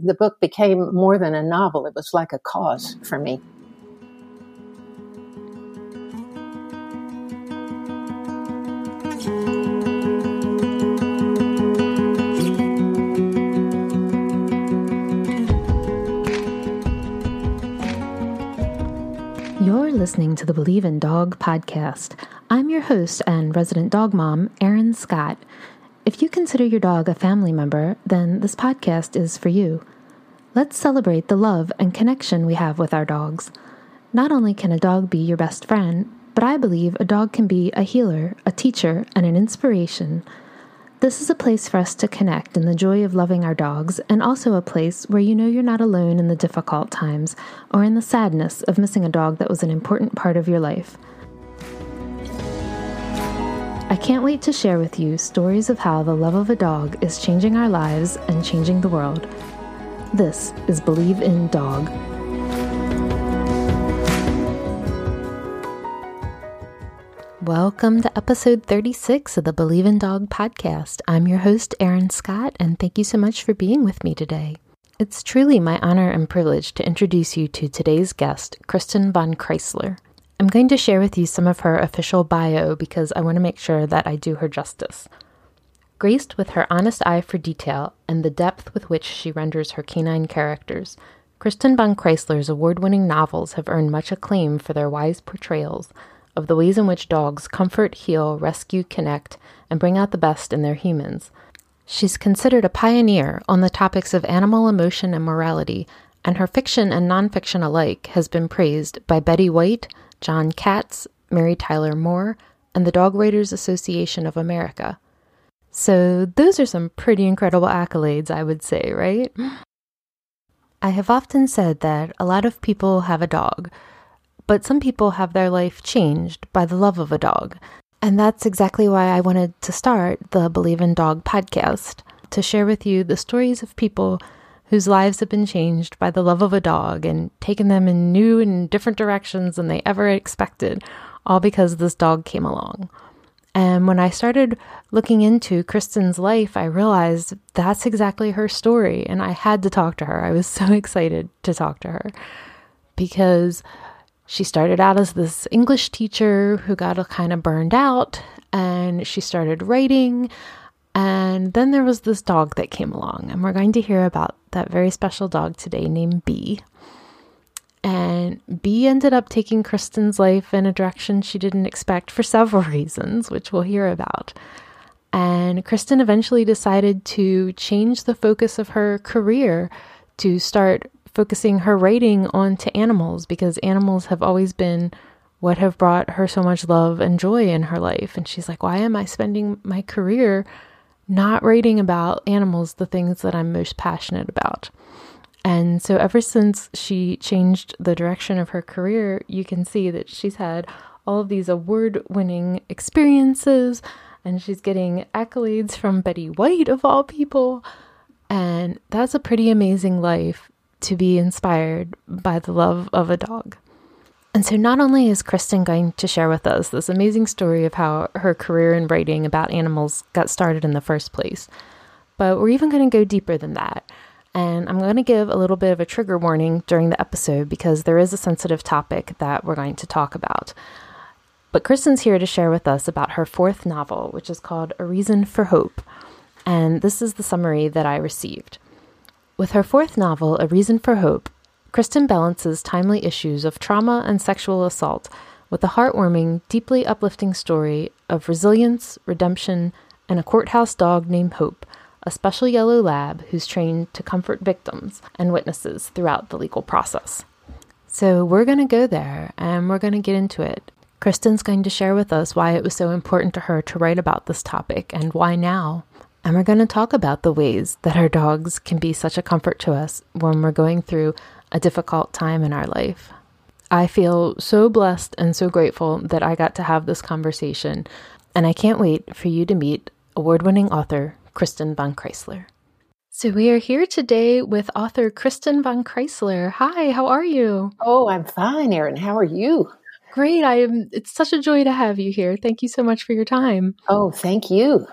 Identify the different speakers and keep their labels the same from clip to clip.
Speaker 1: The book became more than a novel, it was like a cause for me.
Speaker 2: You're listening to the Believe in Dog podcast. I'm your host and resident dog mom, Erin Scott. If you consider your dog a family member, then this podcast is for you. Let's celebrate the love and connection we have with our dogs. Not only can a dog be your best friend, but I believe a dog can be a healer, a teacher, and an inspiration. This is a place for us to connect in the joy of loving our dogs, and also a place where you know you're not alone in the difficult times or in the sadness of missing a dog that was an important part of your life. I can't wait to share with you stories of how the love of a dog is changing our lives and changing the world. This is Believe in Dog. Welcome to episode 36 of the Believe in Dog podcast. I'm your host, Erin Scott, and thank you so much for being with me today. It's truly my honor and privilege to introduce you to today's guest, Kristin von Kreisler. I'm going to share with you some of her official bio because I want to make sure that I do her justice. Graced with her honest eye for detail and the depth with which she renders her canine characters, Kristin von Kreisler's award winning novels have earned much acclaim for their wise portrayals of the ways in which dogs comfort, heal, rescue, connect, and bring out the best in their humans. She's considered a pioneer on the topics of animal emotion and morality, and her fiction and nonfiction alike has been praised by Betty White, Jon Katz, Mary Tyler Moore, and the Dog Writers Association of America. So, those are some pretty incredible accolades, I would say, right? I have often said that a lot of people have a dog, but some people have their life changed by the love of a dog. And that's exactly why I wanted to start the Believe in Dog podcast to share with you the stories of people whose lives have been changed by the love of a dog and taken them in new and different directions than they ever expected, all because this dog came along. And when I started looking into Kristin's life, I realized that's exactly her story. And I had to talk to her. I was so excited to talk to her because she started out as this English teacher who got kind of burned out and she started writing and then there was this dog that came along, and we're going to hear about that very special dog today named Bee. And Bee ended up taking Kristin's life in a direction she didn't expect for several reasons, which we'll hear about. And Kristin eventually decided to change the focus of her career to start focusing her writing onto animals because animals have always been what have brought her so much love and joy in her life. And she's like, why am I spending my career not writing about animals the things that I'm most passionate about. And so, ever since she changed the direction of her career, you can see that she's had all of these award winning experiences and she's getting accolades from Betty White, of all people. And that's a pretty amazing life to be inspired by the love of a dog. And so, not only is Kristin going to share with us this amazing story of how her career in writing about animals got started in the first place, but we're even going to go deeper than that. And I'm going to give a little bit of a trigger warning during the episode because there is a sensitive topic that we're going to talk about. But Kristin's here to share with us about her fourth novel, which is called A Reason for Hope. And this is the summary that I received. With her fourth novel, A Reason for Hope, Kristin balances timely issues of trauma and sexual assault with a heartwarming, deeply uplifting story of resilience, redemption, and a courthouse dog named Hope, a special yellow lab who's trained to comfort victims and witnesses throughout the legal process. So, we're going to go there and we're going to get into it. Kristin's going to share with us why it was so important to her to write about this topic and why now. And we're going to talk about the ways that our dogs can be such a comfort to us when we're going through a difficult time in our life. I feel so blessed and so grateful that I got to have this conversation, and I can't wait for you to meet award winning author Kristin von Kreisler. So, we are here today with author Kristin von Kreisler. Hi, how are you?
Speaker 1: Oh, I'm fine, Erin. How are you?
Speaker 2: Great. I am it's such a joy to have you here. Thank you so much for your time.
Speaker 1: Oh, thank you.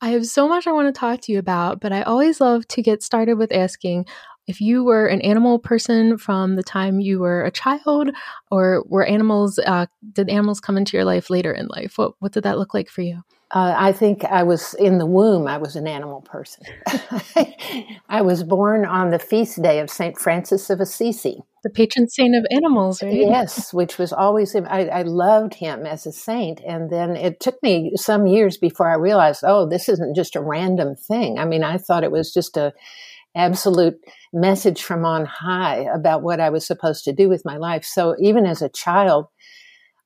Speaker 2: I have so much I want to talk to you about, but I always love to get started with asking if you were an animal person from the time you were a child, or were animals, uh, did animals come into your life later in life? What, what did that look like for you?
Speaker 1: Uh, I think I was in the womb, I was an animal person. I was born on the feast day of St. Francis of Assisi.
Speaker 2: The patron saint of animals, right?
Speaker 1: Yes, which was always, I, I loved him as a saint. And then it took me some years before I realized, oh, this isn't just a random thing. I mean, I thought it was just a absolute message from on high about what I was supposed to do with my life. So even as a child,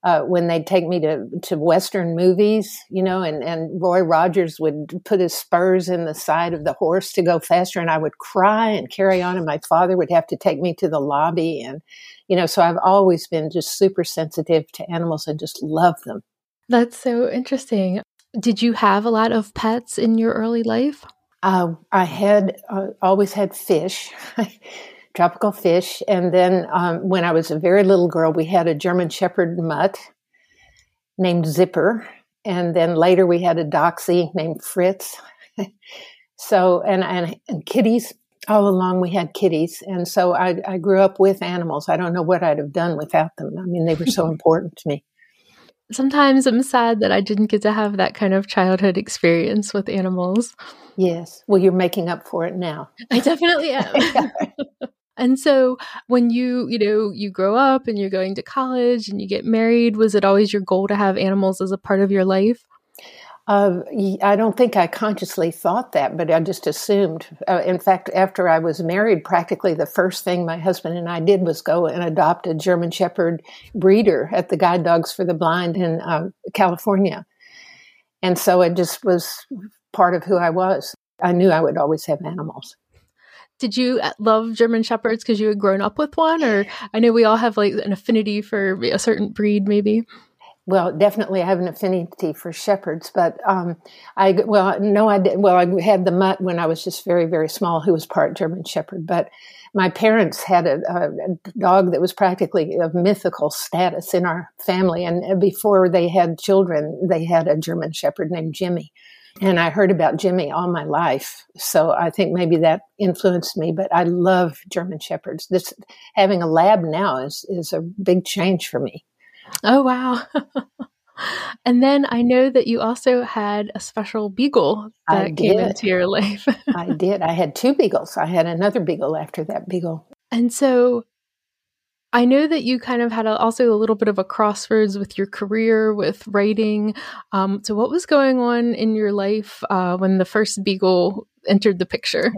Speaker 1: uh, when they'd take me to, to Western movies, you know, and, and Roy Rogers would put his spurs in the side of the horse to go faster, and I would cry and carry on, and my father would have to take me to the lobby. And, you know, so I've always been just super sensitive to animals and just love them.
Speaker 2: That's so interesting. Did you have a lot of pets in your early life?
Speaker 1: Uh, I had uh, always had fish. tropical fish. And then um, when I was a very little girl, we had a German Shepherd mutt named Zipper. And then later we had a Dachshund named Fritz. so, and, and, and kitties. All along we had kitties. And so I, I grew up with animals. I don't know what I'd have done without them. I mean, they were so important to me
Speaker 2: sometimes I'm sad that I didn't get to have that kind of childhood experience with animals.
Speaker 1: Yes. Well, you're making up for it now.
Speaker 2: I definitely am. And so when you, you know, you grow up and you're going to college and you get married, was it always your goal to have animals as a part of your life?
Speaker 1: Uh, I don't think I consciously thought that, but I just assumed. Uh, in fact, after I was married, practically the first thing my husband and I did was go and adopt a German Shepherd breeder at the Guide Dogs for the Blind in uh, California. And so it just was part of who I was. I knew I would always have animals
Speaker 2: did you uh, love German Shepherds because you had grown up with one? Or I know we all have like an affinity for a certain breed, maybe.
Speaker 1: Well, definitely, I have an affinity for shepherds, but um, I well, no, I did. Well, I had the mutt when I was just very, very small, who was part German Shepherd. But my parents had a, a dog that was practically of mythical status in our family, and before they had children, they had a German Shepherd named Jimmy and I heard about Jimmy all my life. So I think maybe that influenced me, but I love German Shepherds. This having a lab now is, is a big change for me.
Speaker 2: Oh, wow. and then I know that you also had a special beagle that came into your life.
Speaker 1: I did. I had two beagles. I had another beagle after that beagle.
Speaker 2: And so I know that you kind of had a, also a little bit of a crossroads with your career, with writing. Um, so, what was going on in your life uh, when the first Beagle entered the picture?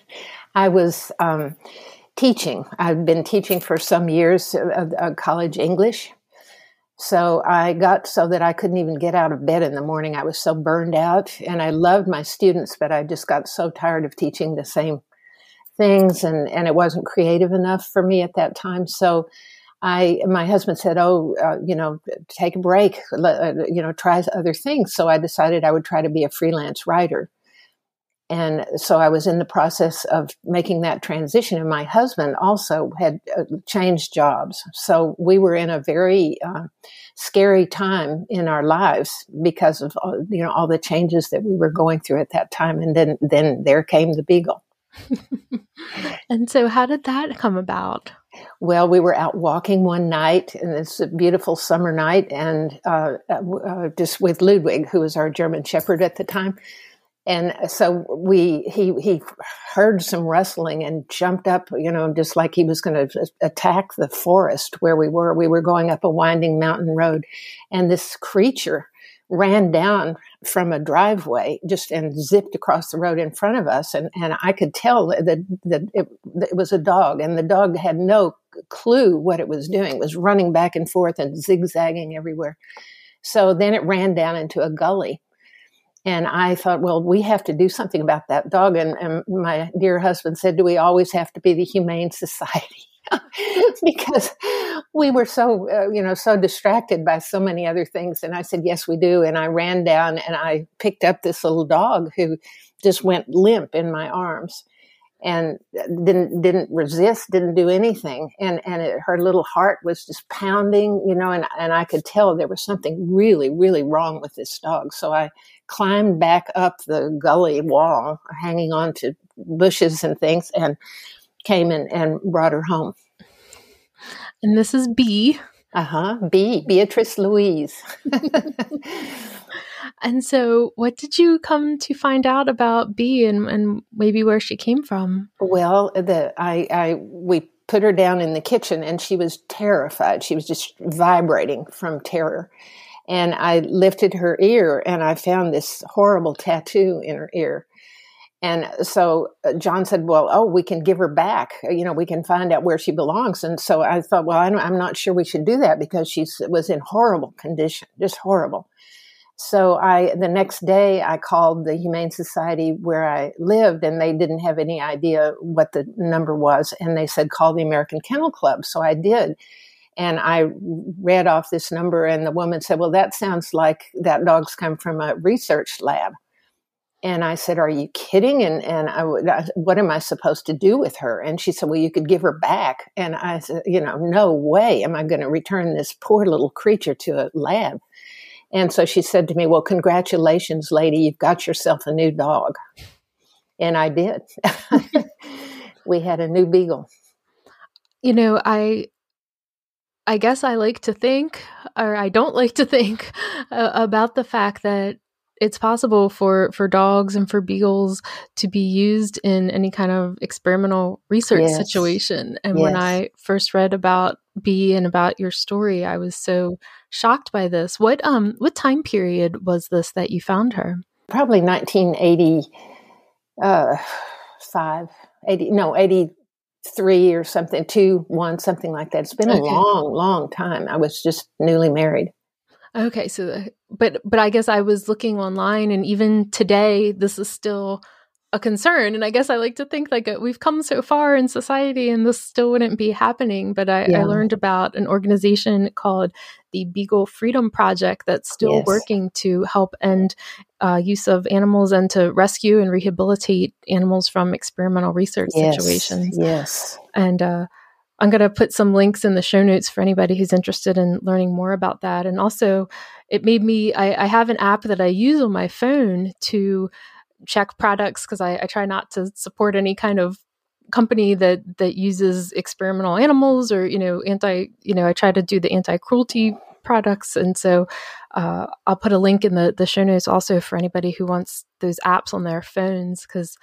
Speaker 1: I was um, teaching. I've been teaching for some years, uh, uh, college English. So I got so that I couldn't even get out of bed in the morning. I was so burned out, and I loved my students, but I just got so tired of teaching the same things and, and it wasn't creative enough for me at that time. So I, my husband said, Oh, uh, you know, take a break, uh, you know, try other things. So I decided I would try to be a freelance writer. And so I was in the process of making that transition. And my husband also had uh, changed jobs. So we were in a very uh, scary time in our lives because of, you know, all the changes that we were going through at that time. And then, then there came the Beagle.
Speaker 2: and so, how did that come about?
Speaker 1: Well, we were out walking one night, and it's a beautiful summer night, and uh, uh, just with Ludwig, who was our German Shepherd at the time. And so we he he heard some rustling and jumped up, you know, just like he was going to attack the forest where we were. We were going up a winding mountain road, and this creature ran down from a driveway just and zipped across the road in front of us and, and i could tell that, that it, that it was a dog and the dog had no clue what it was doing it was running back and forth and zigzagging everywhere so then it ran down into a gully and I thought, well, we have to do something about that dog. And, and my dear husband said, do we always have to be the Humane Society? because we were so uh, you know so distracted by so many other things and i said yes we do and i ran down and i picked up this little dog who just went limp in my arms and didn't didn't resist, didn't do anything, and and it, her little heart was just pounding, you know, and and I could tell there was something really really wrong with this dog. So I climbed back up the gully wall, hanging on to bushes and things, and came in and brought her home.
Speaker 2: And this is B.
Speaker 1: Uh huh. B. Beatrice Louise.
Speaker 2: And so, what did you come to find out about B and, and maybe where she came from?
Speaker 1: Well, the I, I we put her down in the kitchen, and she was terrified. She was just vibrating from terror. And I lifted her ear, and I found this horrible tattoo in her ear. And so uh, John said, "Well, oh, we can give her back. You know, we can find out where she belongs." And so I thought, "Well, I am not sure we should do that because she was in horrible condition, just horrible." So I, the next day, I called the Humane Society where I lived, and they didn't have any idea what the number was, and they said call the American Kennel Club. So I did, and I read off this number, and the woman said, "Well, that sounds like that dog's come from a research lab." And I said, "Are you kidding?" And and I, what am I supposed to do with her? And she said, "Well, you could give her back." And I said, "You know, no way am I going to return this poor little creature to a lab." And so she said to me, Well, congratulations, lady, you've got yourself a new dog. And I did. we had a new beagle.
Speaker 2: You know, I I guess I like to think, or I don't like to think, uh, about the fact that it's possible for for dogs and for beagles to be used in any kind of experimental research yes. situation. And yes. when I first read about B and about your story, I was so shocked by this. What um what time period was this that you found her?
Speaker 1: Probably 1980 uh 80 no 83 or something 2 1 something like that. It's been okay. a long long time. I was just newly married.
Speaker 2: Okay, so but but I guess I was looking online and even today this is still a concern and i guess i like to think like uh, we've come so far in society and this still wouldn't be happening but i, yeah. I learned about an organization called the beagle freedom project that's still yes. working to help end uh, use of animals and to rescue and rehabilitate animals from experimental research
Speaker 1: yes.
Speaker 2: situations
Speaker 1: yes
Speaker 2: and uh, i'm going to put some links in the show notes for anybody who's interested in learning more about that and also it made me I, I have an app that i use on my phone to check products because I, I try not to support any kind of company that that uses experimental animals or you know anti you know I try to do the anti cruelty products and so uh, I'll put a link in the the show notes also for anybody who wants those apps on their phones because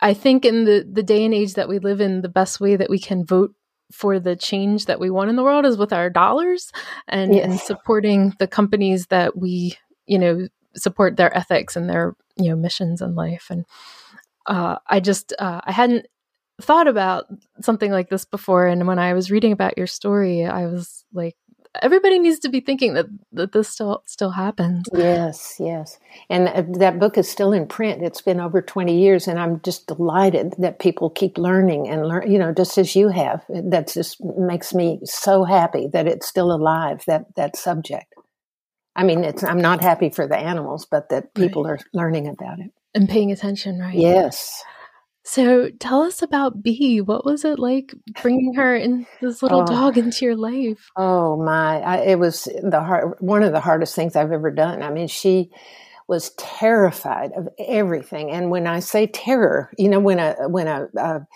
Speaker 2: I think in the the day and age that we live in the best way that we can vote for the change that we want in the world is with our dollars and, yes. and supporting the companies that we you know support their ethics and their you know missions in life. And uh, i just uh, i hadn't thought about something like this before. And when i was reading about your story i was like everybody needs to be thinking that, that this still still happens.
Speaker 1: Yes yes. And th- that book is still in print. It's been over 20 years and i'm just delighted that people keep learning and learn you know just as you have. That just makes me so happy that it's still alive that that subject I mean, it's I'm not happy for the animals, but that people right. are learning about it
Speaker 2: and paying attention, right?
Speaker 1: Yes.
Speaker 2: So tell us about B. What was it like bringing her in this little oh, dog into your life?
Speaker 1: Oh my! I, it was the hard, one of the hardest things I've ever done. I mean, she was terrified of everything, and when I say terror, you know, when a when a, a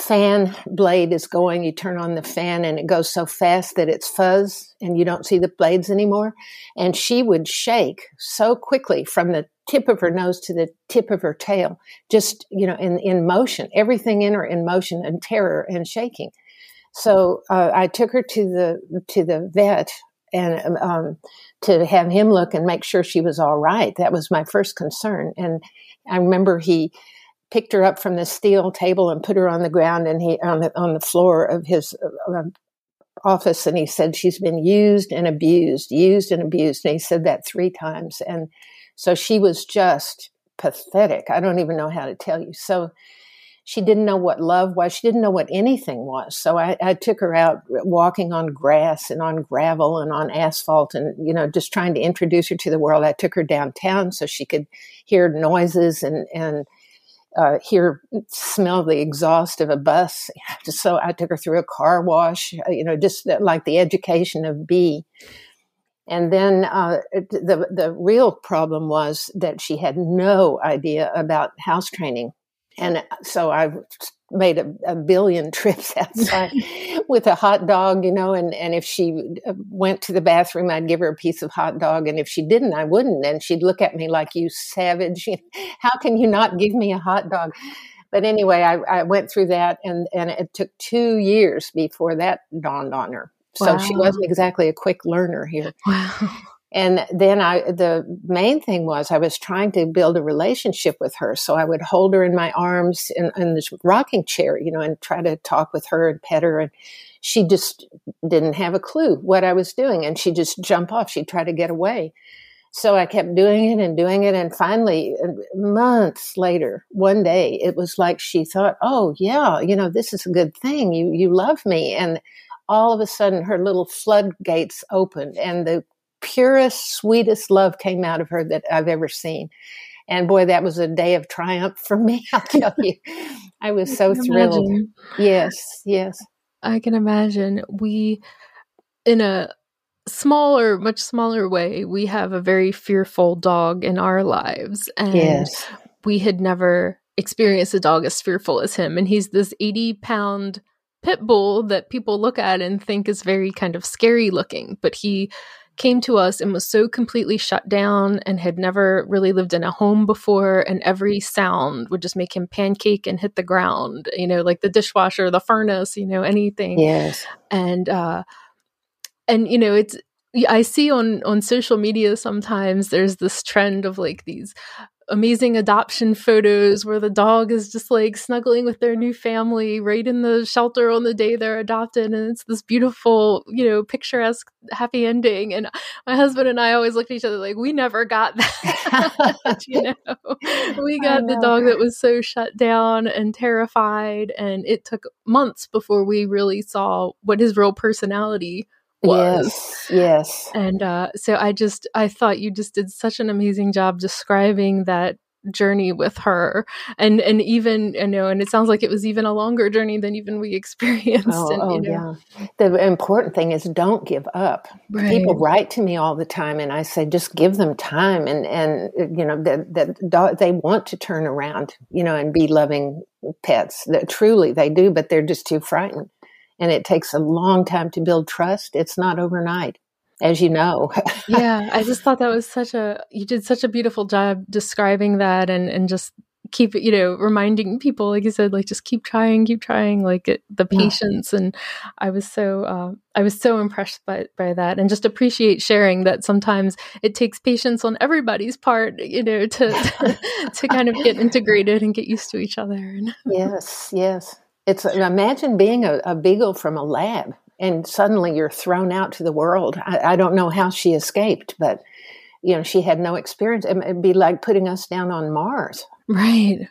Speaker 1: fan blade is going, you turn on the fan and it goes so fast that it's fuzz and you don't see the blades anymore. And she would shake so quickly from the tip of her nose to the tip of her tail, just, you know, in, in motion, everything in her in motion and terror and shaking. So uh, I took her to the to the vet and um, to have him look and make sure she was all right. That was my first concern. And I remember he picked her up from the steel table and put her on the ground and he on the on the floor of his uh, office and he said she's been used and abused used and abused and he said that three times and so she was just pathetic. I don't even know how to tell you. So she didn't know what love was. She didn't know what anything was. So I, I took her out walking on grass and on gravel and on asphalt and you know just trying to introduce her to the world. I took her downtown so she could hear noises and and uh, hear smell the exhaust of a bus. So I took her through a car wash, uh, you know, just like the education of B. And then uh, the the real problem was that she had no idea about house training, and so I made a, a billion trips outside with a hot dog, you know, and, and if she uh, went to the bathroom, I'd give her a piece of hot dog. And if she didn't, I wouldn't. And she'd look at me like, you savage. How can you not give me a hot dog? But anyway, I, I went through that and, and it took two years before that dawned on her. So wow. she wasn't exactly a quick learner here. Wow. And then I, the main thing was I was trying to build a relationship with her. So I would hold her in my arms in, in this rocking chair, you know, and try to talk with her and pet her. And she just didn't have a clue what I was doing. And she'd just jump off. She'd try to get away. So I kept doing it and doing it. And finally, months later, one day, it was like she thought, Oh, yeah, you know, this is a good thing. You, you love me. And all of a sudden, her little floodgates opened and the purest, sweetest love came out of her that I've ever seen. And boy, that was a day of triumph for me. I'll tell you, I was so thrilled. Imagine. Yes, yes.
Speaker 2: I can imagine. We, in a smaller, much smaller way, we have a very fearful dog in our lives. And yes. we had never experienced a dog as fearful as him. And he's this 80 pound pit bull that people look at and think is very kind of scary looking, but he came to us and was so completely shut down and had never really lived in a home before and every sound would just make him pancake and hit the ground you know like the dishwasher the furnace you know anything.
Speaker 1: Yes.
Speaker 2: And uh and you know it's I see on on social media sometimes there's this trend of like these amazing adoption photos where the dog is just like snuggling with their new family right in the shelter on the day they're adopted. And it's this beautiful you know picturesque happy ending. And my husband and i always look at each other like we never got that. You know? We got the dog that. was so shut down and terrified and it took months before we really saw what his real personality was.
Speaker 1: Yes, yes.
Speaker 2: And uh, so I just I thought you just did such an amazing job describing that journey with her and and even you know and it sounds like it was even a longer journey than even we experienced
Speaker 1: oh,
Speaker 2: and,
Speaker 1: oh
Speaker 2: you know.
Speaker 1: yeah the important thing is don't give up right. people write to me all the time and i say just give them time and and you know that that they want to turn around you know and be loving pets that truly they do but they're just too frightened and it takes a long time to build trust. It's not overnight, as you know.
Speaker 2: yeah, I just thought that was such a you did such a beautiful job describing that and and just keep you know reminding people like you said like just keep trying keep trying like it, the patience yeah. and i was so uh, i was so impressed by by that and just appreciate sharing that sometimes it takes patience on everybody's part you know to to, to kind of get integrated and get used to each other
Speaker 1: yes yes it's imagine being a, a beagle from a lab and suddenly you're thrown out to the world. I, I, don't know how she escaped, but you know she had no experience. It'd be like putting us down on Mars,
Speaker 2: right?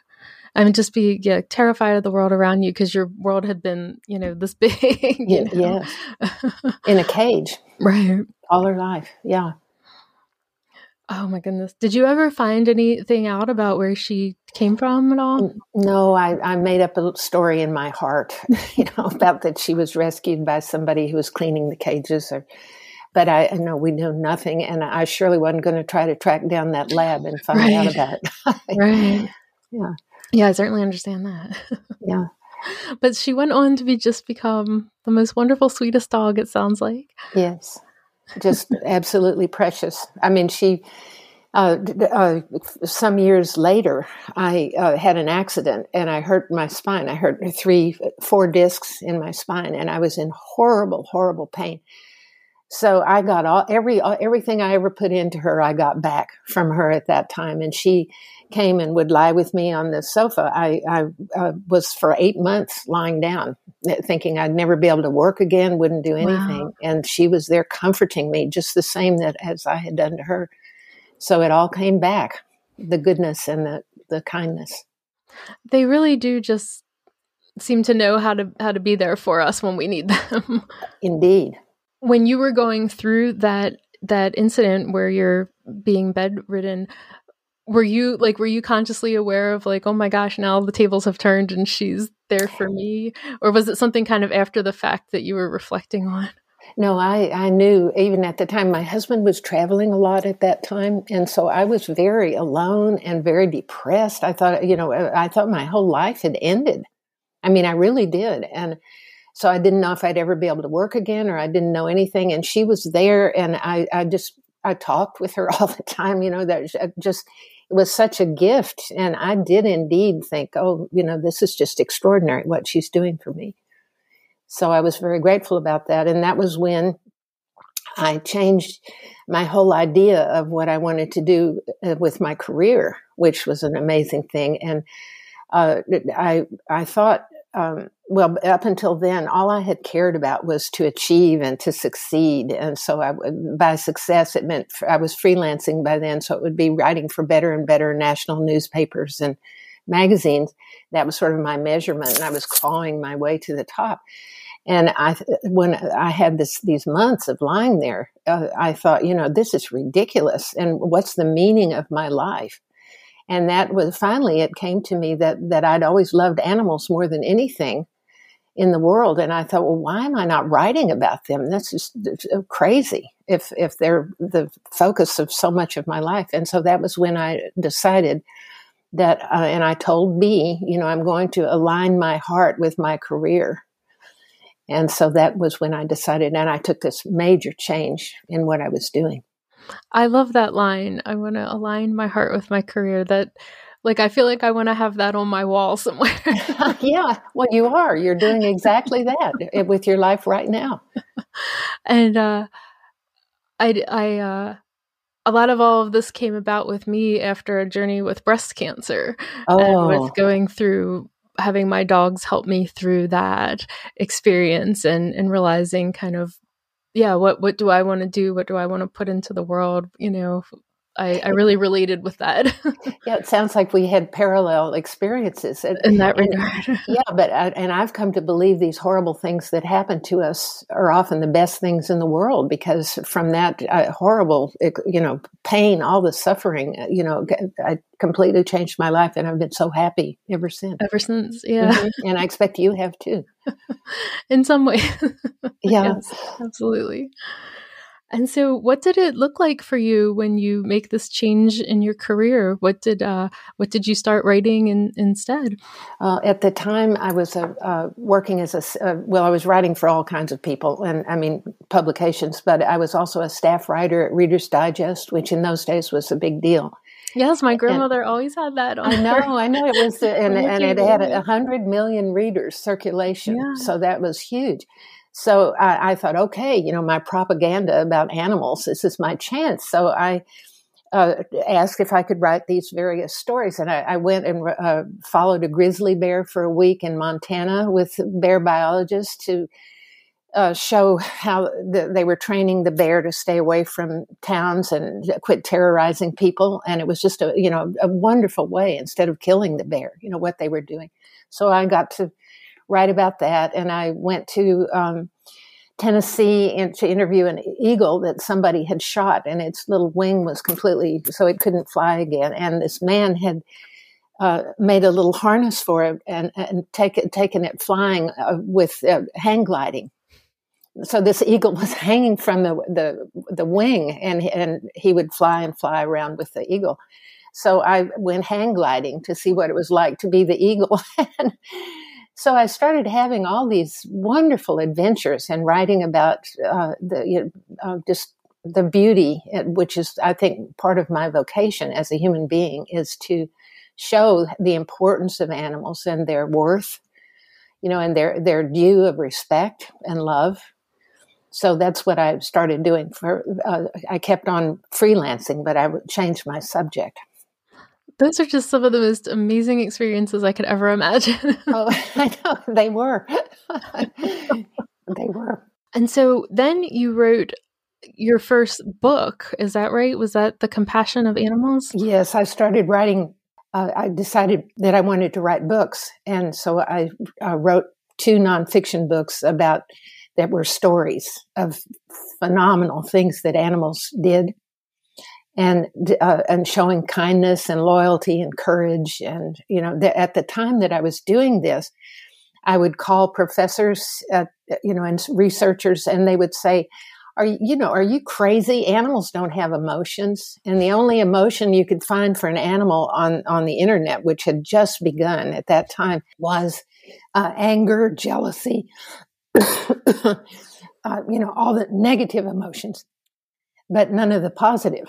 Speaker 2: I mean, just be yeah, terrified of the world around you because your world had been, you know, this big.
Speaker 1: You know? Yes, in a cage,
Speaker 2: right?
Speaker 1: All her life, yeah.
Speaker 2: Oh my goodness. Did you ever find anything out about where she came from at all?
Speaker 1: No, I, I made up a story in my heart, you know, about that she was rescued by somebody who was cleaning the cages or but I, I know we know nothing and I surely wasn't going to try to track down that lab and find right. out about
Speaker 2: it. right. Yeah. Yeah, I certainly understand that.
Speaker 1: yeah.
Speaker 2: But she went on to be just become the most wonderful, sweetest dog, it sounds like.
Speaker 1: Yes just absolutely precious. I mean, she. Uh, uh, some years later, I uh, had an accident and I hurt my spine. I hurt three, four discs in my spine, and I was in horrible, horrible pain. So I got all every everything I ever put into her, I got back from her at that time, and she came and would lie with me on the sofa. I, I uh, was for eight months lying down, thinking I'd never be able to work again, wouldn't do anything. Wow. And she was there comforting me just the same that as I had done to her. So it all came back, the goodness and the, the kindness.
Speaker 2: They really do just seem to know how to how to be there for us when we need them.
Speaker 1: Indeed.
Speaker 2: When you were going through that that incident where you're being bedridden, were you like were you consciously aware of like oh my gosh now the tables have turned and she's there for me? Or was it something kind of after the fact that you were reflecting on?
Speaker 1: No i i knew even at the time my husband was traveling a lot at that time and so i was very alone and very depressed. I thought you know i thought my whole life had ended. I mean i really did and so i didn't know if i'd ever be able to work again or i didn't know anything and she was there and i i just I talked with her all the time, you know, that just it was such a gift. And I did indeed think, oh, you know, this is just extraordinary what she's doing for me. So I was very grateful about that. And that was when I changed my whole idea of what I wanted to do uh, with my career, which was an amazing thing. And uh, I I thought um, well, up until then, all I had cared about was to achieve and to succeed. And so, I, by success, it meant I was freelancing by then. So it would be writing for better and better national newspapers and magazines. That was sort of my measurement, and I was clawing my way to the top. And I, when I had this these months of lying there, uh, I thought, you know, this is ridiculous. And what's the meaning of my life? And that was finally it came to me that that I'd always loved animals more than anything in the world. And I thought, well, why am I not writing about them? That's just crazy if if they're the focus of so much of my life. And so that was when I decided that, uh, and I told B, you know, I'm going to align my heart with my career. And so that was when I decided, and I took this major change in what I was doing.
Speaker 2: I love that line. I want to align my heart with my career. That, like, I feel like I want to have that on my wall somewhere.
Speaker 1: yeah, well, you are. You're doing exactly that eh, with your life right now.
Speaker 2: and uh, I, I, uh, a lot of all of this came about with me after a journey with breast cancer. Oh. And with going through having my dogs help me through that experience and and realizing kind of yeah what what do i want to do? What do i want to put into the world you know I, I really related with that.
Speaker 1: yeah, it sounds like we had parallel experiences
Speaker 2: and, in that regard.
Speaker 1: And, yeah, but I, and I've come to believe these horrible things that happen to us are often the best things in the world because from that uh, horrible, you know, pain, all the suffering, uh, you know, I completely changed my life, and I've been so happy ever since.
Speaker 2: Ever since, yeah.
Speaker 1: Mm-hmm. And I expect you have too.
Speaker 2: in some way.
Speaker 1: yeah,
Speaker 2: yes, absolutely. And so, what did it look like for you when you make this change in your career? What did uh, what did you start writing in, instead?
Speaker 1: Uh, at the time, I was uh, uh working as a uh, well. I was writing for all kinds of people, and I mean publications. But I was also a staff writer at Reader's Digest, which in those days was a big deal.
Speaker 2: Yes, my grandmother and, always had that.
Speaker 1: I know, her. I know. It was, and, and it had a hundred million readers circulation, yeah. so that was huge. So I, I, thought, okay, you know, my propaganda about animals, this is my chance. So I uh, asked if I could write these various stories. And I, I went and uh, followed a grizzly bear for a week in Montana with bear biologists to uh, show how the, they were training the bear to stay away from towns and quit terrorizing people. And it was just a, you know, a wonderful way instead of killing the bear, you know, what they were doing. So I got to write about that. And I went to um, Tennessee and to interview an eagle that somebody had shot, and its little wing was completely so it couldn't fly again. And this man had uh, made a little harness for it and, and take taken it flying uh, with uh, hang gliding. So this eagle was hanging from the, the the wing, and and he would fly and fly around with the eagle. So I went hang gliding to see what it was like to be the eagle. and so I started having all these wonderful adventures and writing about uh, the you know, uh, just the beauty, uh, which is I think part of my vocation as a human being is to show the importance of animals and their worth, you know, and their their due of respect and love. So that's what I started doing. For uh, I kept on freelancing, but I changed my subject.
Speaker 2: Those are just some of the most amazing experiences I could ever imagine.
Speaker 1: oh, I know they were. they were.
Speaker 2: And so then you wrote your first book. Is that right? Was that The Compassion of Animals?
Speaker 1: Yes, I started writing. Uh, I decided that I wanted to write books. And so I uh, wrote two nonfiction books about that were stories of phenomenal things that animals did and uh, and showing kindness and loyalty and courage. And you know, the, at the time that I was doing this, I would call professors, at, you know, and researchers, and they would say, "Are you, you know, are you crazy? Animals don't have emotions." And the only emotion you could find for an animal on on the internet, which had just begun at that time, was uh, anger, jealousy, uh, you know, all the negative emotions, but none of the positive,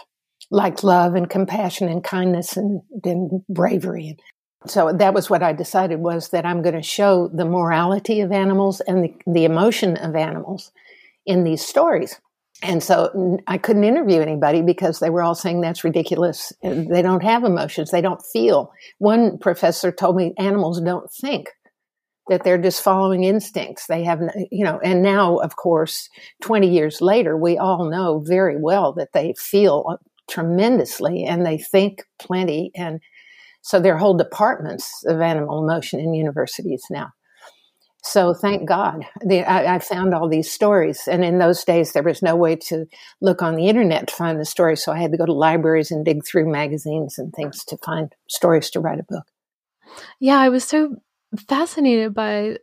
Speaker 1: like love and compassion and kindness and, and bravery. So that was what I decided was that I'm going to show the morality of animals and the, the emotion of animals in these stories. And so I couldn't interview anybody because they were all saying that's ridiculous. Uh, they don't have emotions. They don't feel. One professor told me animals don't think that they're just following instincts. They have, you know, and now, of course, 20 years later, we all know very well that they feel tremendously and they think plenty. And so there are whole departments of animal emotion in universities now. So thank God, the, I, I, found all these stories, and in those days there was no way to look on the internet to find the stories. So I had to go to libraries and dig through magazines and things to find stories to write a book.
Speaker 2: Yeah, I was so fascinated by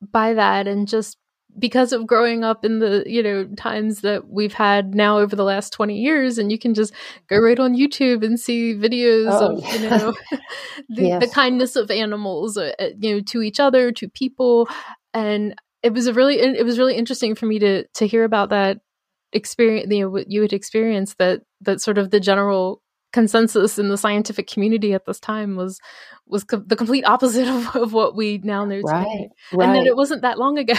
Speaker 2: by that and just because of growing up in the you know times that we've had now over the last 20 years and you can just go right on youtube and see videos oh, of you know the, yes. the, kindness of animals uh, uh, you know to each other to people and it was a really it was really interesting for me to to hear about that experience you know what you had experienced that that sort of the general consensus in the scientific community at this time was was co- the complete opposite of, of, what we now know
Speaker 1: right,
Speaker 2: today.
Speaker 1: Right.
Speaker 2: And that it wasn't that long ago.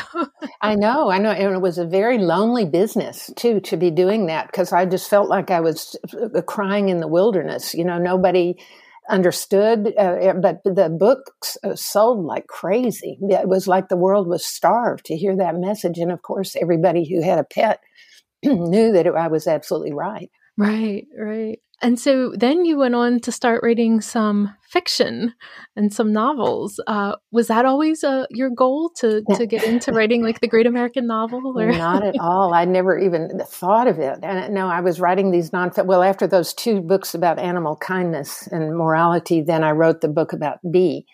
Speaker 1: I know, I know. And it was a very lonely business too to be doing that because I just felt like I was uh, crying in the wilderness. You know, nobody understood, uh, but the books uh, sold like crazy. It was like the world was starved to hear that message. And of course, everybody who had a pet knew that it, I was absolutely right.
Speaker 2: Right, right. And so then you went on to start writing some fiction and some novels. Uh, was that always uh, your goal to, to get into writing like the great American novel?
Speaker 1: Or? Not at all. I never even thought of it. And no, I was writing these non well, after those two books about animal kindness and morality, then I wrote the book about Bee.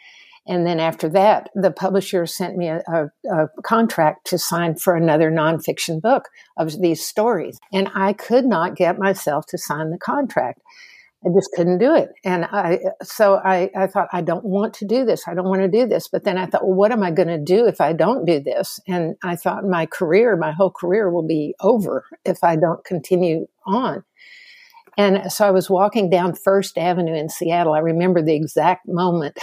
Speaker 1: And then after that, the publisher sent me a, a, a, contract to sign for another nonfiction book of these stories. And I could not get myself to sign the contract. I just couldn't do it. And I, so I, I thought, I don't want to do this. I don't want to do this. But then I thought, well, what am I going to do if I don't do this? And I thought my career, my whole career will be over if I don't continue on. And so I was walking down First Avenue in Seattle. I remember the exact moment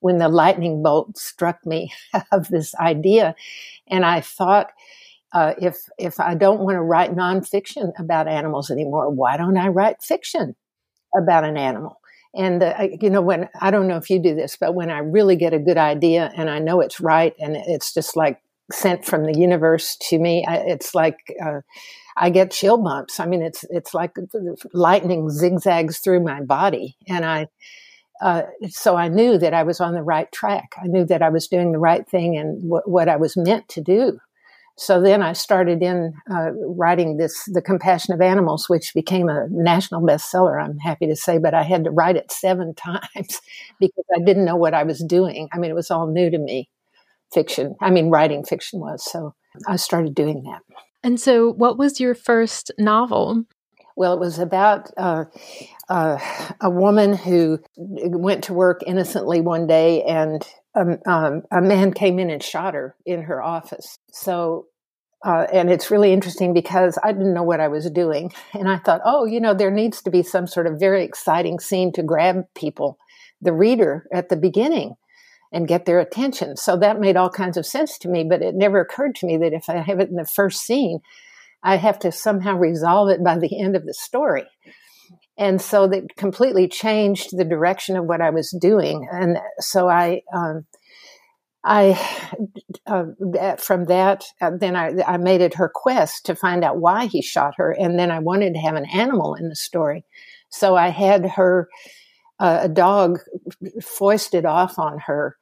Speaker 1: when the lightning bolt struck me of this idea. And I thought, uh, if if I don't want to write nonfiction about animals anymore, why don't I write fiction about an animal? And uh, you know, when I don't know if you do this, but when I really get a good idea and I know it's right, and it's just like sent from the universe to me, I, it's like. Uh, I get chill bumps. I mean, it's it's like lightning zigzags through my body, and I. Uh, so I knew that I was on the right track. I knew that I was doing the right thing and w- what I was meant to do. So then I started in uh, writing this, The Compassion of Animals, which became a national bestseller, I'm happy to say, but I had to write it seven times because I didn't know what I was doing. I mean, it was all new to me, fiction. I mean, writing fiction was. So I started doing that.
Speaker 2: And so, what was your first novel?
Speaker 1: Well, it was about uh, uh, a woman who went to work innocently one day, and um, um, a man came in and shot her in her office. So, uh, and it's really interesting because I didn't know what I was doing, and I thought, oh, you know, there needs to be some sort of very exciting scene to grab people, the reader, at the beginning and get their attention. So that made all kinds of sense to me, but it never occurred to me that if I have it in the first scene, I have to somehow resolve it by the end of the story. And so that completely changed the direction of what I was doing. And so I, um, I, uh, from that, uh, then I, I made it her quest to find out why he shot her. And then I wanted to have an animal in the story. So I had her, uh, a dog foisted off on her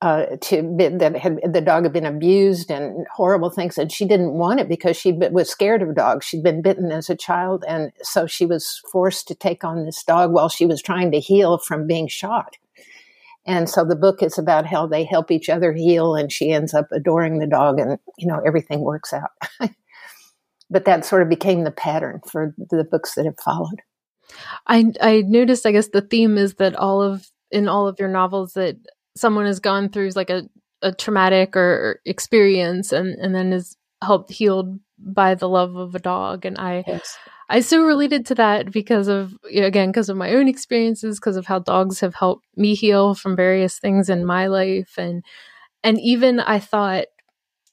Speaker 1: uh, to that had the dog had been abused and horrible things, and she didn't want it because she was scared of dogs. She'd been bitten as a child, and so she was forced to take on this dog while she was trying to heal from being shot. And so the book is about how they help each other heal, and she ends up adoring the dog, and you know everything works out. but that sort of became the pattern for the books that have followed.
Speaker 2: I I noticed. I guess the theme is that all of in all of your novels that someone has gone through like a, a traumatic or experience and, and then is helped healed by the love of a dog. And I, yes. I so related to that because of, again, because of my own experiences, because of how dogs have helped me heal from various things in my life. And, and even I thought,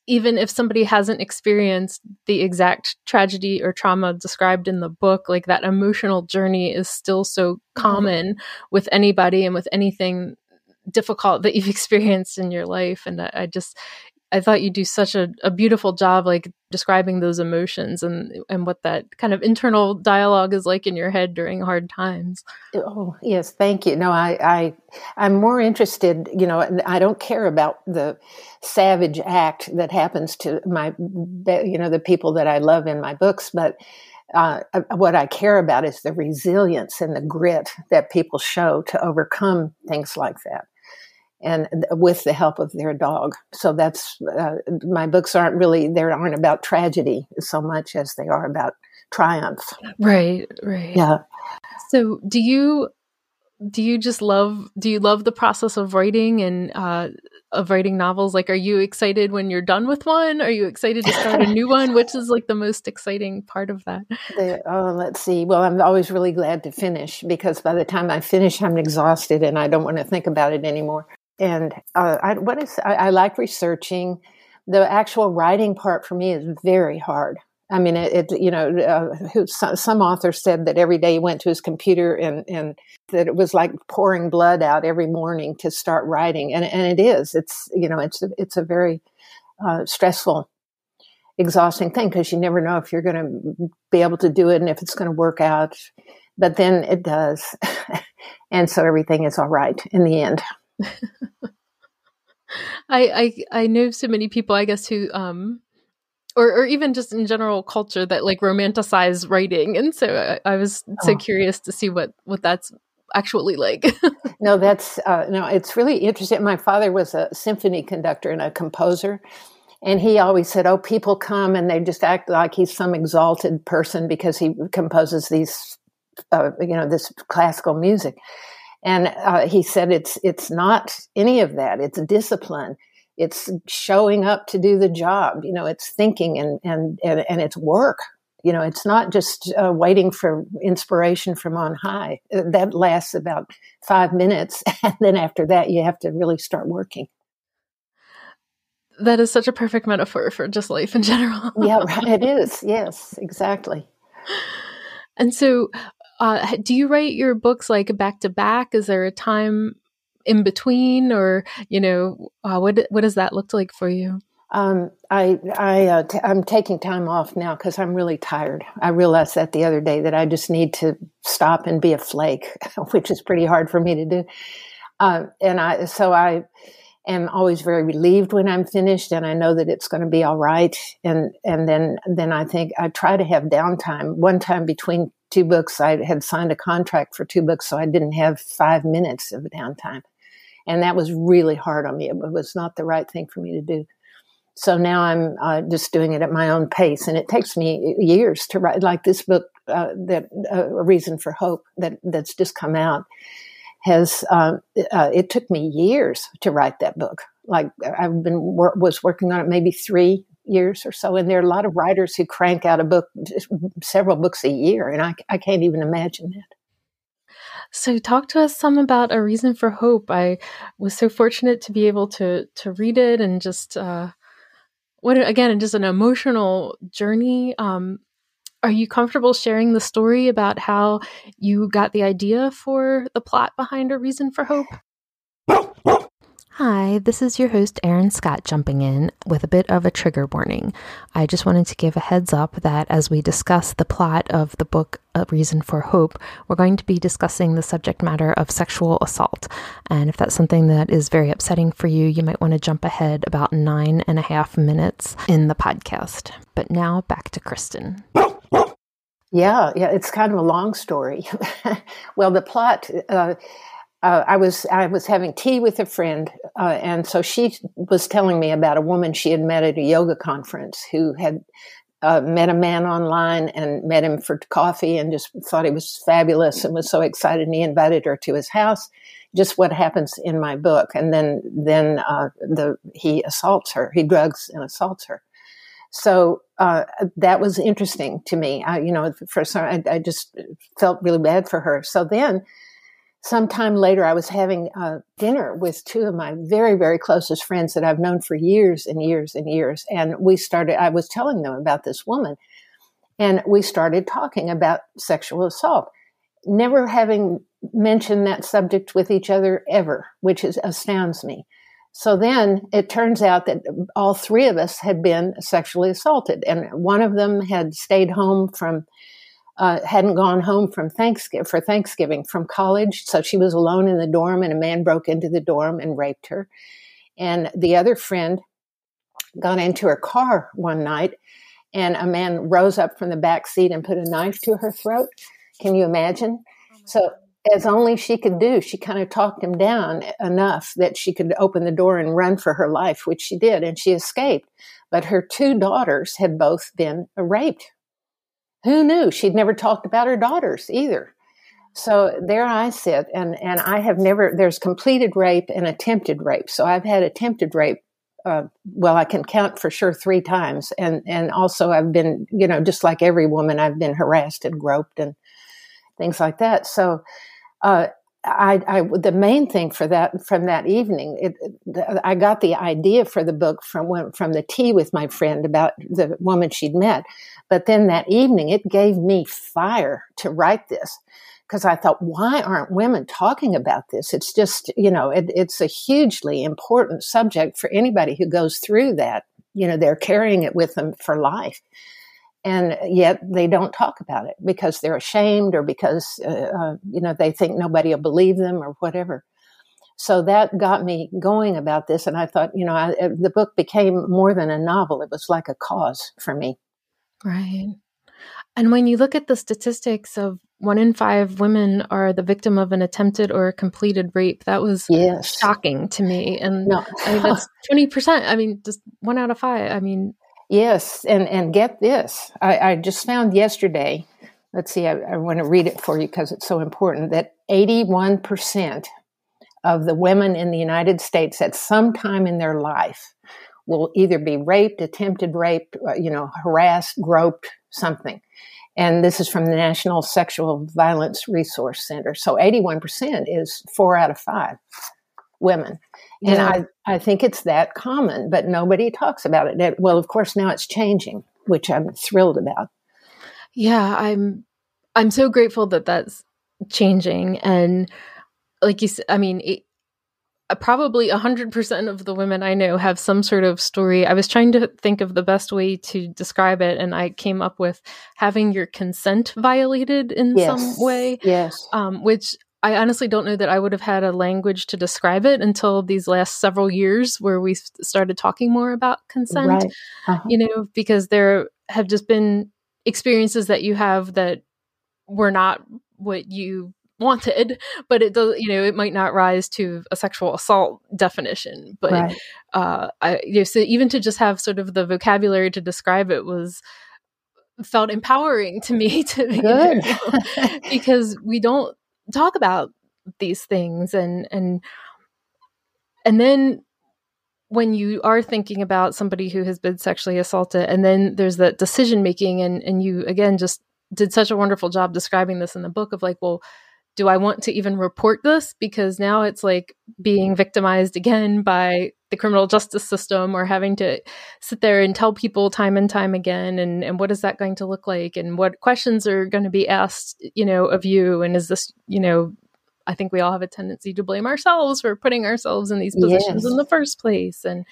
Speaker 2: even if somebody hasn't experienced the exact tragedy or trauma described in the book, like that emotional journey is still so mm-hmm. common mm-hmm. with anybody and with anything difficult that you've experienced in your life and I, I just I thought you do such a, a, beautiful job like describing those emotions and and what that kind of internal dialogue is like in your head during hard times.
Speaker 1: Oh yes, thank you. No, I, I I'm more interested. You know, I don't care about the savage act that happens to my you know the people that I love in my books, but uh, what I care about is the resilience and the grit that people show to overcome things like that and with the help of their dog. So that's uh, my books aren't really they aren't about tragedy so much as they are about triumph.
Speaker 2: Right, right.
Speaker 1: Yeah.
Speaker 2: So do you do you just love do you love the process of writing and uh of writing novels like are you excited when you're done with one are you excited to start a new one which is like the most exciting part of that
Speaker 1: the, oh let's see well i'm always really glad to finish because by the time i finish i'm exhausted and i don't want to think about it anymore and uh, I, what is I, I, like researching. The actual writing part for me is very hard. I mean, it, it you know, uh, who, some, some author said that every day he went to his computer and and that it was like pouring blood out every morning to start writing, and and it is. It's you know, it's it's a very uh, stressful, exhausting thing because you never know if you're going to be able to do it and if it's going to work out. But then it does, and so everything is all right in the end.
Speaker 2: I, I I know so many people, I guess, who um or or even just in general culture that like romanticize writing, and so I, I was so oh. curious to see what what that's actually like.
Speaker 1: no, that's uh, no, it's really interesting. My father was a symphony conductor and a composer. And he always said, "Oh, people come and they just act like he's some exalted person because he composes these, uh, you know, this classical music." And uh, he said it's it's not any of that. It's discipline. It's showing up to do the job. You know, it's thinking and and and, and it's work. You know, it's not just uh, waiting for inspiration from on high. Uh, that lasts about five minutes, and then after that, you have to really start working.
Speaker 2: That is such a perfect metaphor for just life in general.
Speaker 1: yeah, right. it is. Yes, exactly.
Speaker 2: And so, uh, do you write your books like back to back? Is there a time in between, or you know, uh, what what does that look like for you?
Speaker 1: Um, I I uh, t- I'm taking time off now because I'm really tired. I realized that the other day that I just need to stop and be a flake, which is pretty hard for me to do. Uh, and I so I am always very relieved when I'm finished, and I know that it's going to be all right. And and then then I think I try to have downtime. One time between two books. I had signed a contract for two books, so I didn't have five minutes of downtime. And that was really hard on me. It was not the right thing for me to do. So now I'm uh, just doing it at my own pace, and it takes me years to write. Like this book, uh, that uh, a reason for hope that that's just come out has. Um, uh, it took me years to write that book. Like I've been was working on it maybe three years or so. And there are a lot of writers who crank out a book, several books a year, and I, I can't even imagine that.
Speaker 2: So, talk to us some about a reason for hope. I was so fortunate to be able to to read it and just uh, what again, just an emotional journey. Um, are you comfortable sharing the story about how you got the idea for the plot behind a reason for hope? Hi, this is your host, Aaron Scott, jumping in with a bit of a trigger warning. I just wanted to give a heads up that as we discuss the plot of the book A Reason for Hope, we're going to be discussing the subject matter of sexual assault. And if that's something that is very upsetting for you, you might want to jump ahead about nine and a half minutes in the podcast. But now back to Kristin.
Speaker 1: Yeah, yeah, it's kind of a long story. well, the plot. Uh, uh, I was I was having tea with a friend, uh, and so she was telling me about a woman she had met at a yoga conference who had uh, met a man online and met him for coffee and just thought he was fabulous and was so excited. And he invited her to his house. Just what happens in my book, and then then uh, the he assaults her. He drugs and assaults her. So uh, that was interesting to me. I, you know, for some, I, I just felt really bad for her. So then sometime later, I was having uh, dinner with two of my very, very closest friends that I've known for years and years and years. And we started, I was telling them about this woman, and we started talking about sexual assault, never having mentioned that subject with each other ever, which is, astounds me. So then it turns out that all three of us had been sexually assaulted, and one of them had stayed home from uh, hadn't gone home from Thanksgiving for Thanksgiving from college, so she was alone in the dorm, and a man broke into the dorm and raped her. And the other friend got into her car one night, and a man rose up from the back seat and put a knife to her throat. Can you imagine? Oh so, as only she could do, she kind of talked him down enough that she could open the door and run for her life, which she did, and she escaped. But her two daughters had both been raped who knew? She'd never talked about her daughters either. So there I sit, and, and I have never, there's completed rape and attempted rape. So I've had attempted rape. Uh, well, I can count for sure three times. And, and also I've been, you know, just like every woman, I've been harassed and groped and things like that. So, uh, I, I, the main thing for that from that evening, it, I got the idea for the book from from the tea with my friend about the woman she'd met, but then that evening it gave me fire to write this because I thought, why aren't women talking about this? It's just you know, it, it's a hugely important subject for anybody who goes through that. You know, they're carrying it with them for life and yet they don't talk about it because they're ashamed or because uh, uh, you know they think nobody will believe them or whatever so that got me going about this and i thought you know I, uh, the book became more than a novel it was like a cause for me
Speaker 2: right and when you look at the statistics of one in five women are the victim of an attempted or completed rape. That was yes. shocking to me. And no. I mean, that's 20%. I mean, just one out of five. I mean,
Speaker 1: Yes, and and get this. I, I just found yesterday. Let's see. I, I want to read it for you because it's so important. That eighty-one percent of the women in the United States at some time in their life will either be raped, attempted rape, uh, you know, harassed, groped, something. And this is from the National Sexual Violence Resource Center. So 81% is four out of five women. And I, I think it's that common, but nobody talks about it. Well, of course, now it's changing, which I'm thrilled about.
Speaker 2: Yeah, I'm I'm so grateful that that's changing and like you said, I mean, it, probably 100% of the women I know have some sort of story. I was trying to think of the best way to describe it, and I came up with having your consent violated in yes. some way.
Speaker 1: Yes.
Speaker 2: Um, which I honestly don't know that I would have had a language to describe it until these last several years where we started talking more about consent. Right. Uh-huh. You know, because there have just been experiences that you have that were not what you wanted but it does you know it might not rise to a sexual assault definition but right. uh i you know so even to just have sort of the vocabulary to describe it was felt empowering to me to you know, because we don't talk about these things and and and then when you are thinking about somebody who has been sexually assaulted and then there's that decision making and and you again just did such a wonderful job describing this in the book of like well do I want to even report this? Because now it's like being victimized again by the criminal justice system or having to sit there and tell people time and time again. And, and what is that going to look like? And what questions are going to be asked, you know, of you? And is this, you know, I think we all have a tendency to blame ourselves for putting ourselves in these positions yes. in the first place. And,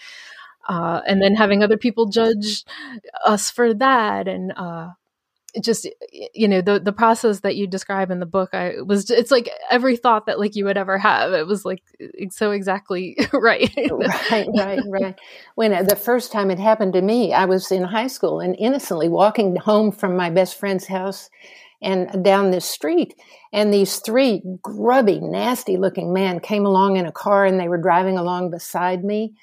Speaker 2: uh, and then having other people judge us for that. And, uh, just you know the the process that you describe in the book i was it's like every thought that like you would ever have it was like so exactly right.
Speaker 1: Right right right. When uh, the first time it happened to me i was in high school and innocently walking home from my best friend's house and down this street and these three grubby nasty looking men came along in a car and they were driving along beside me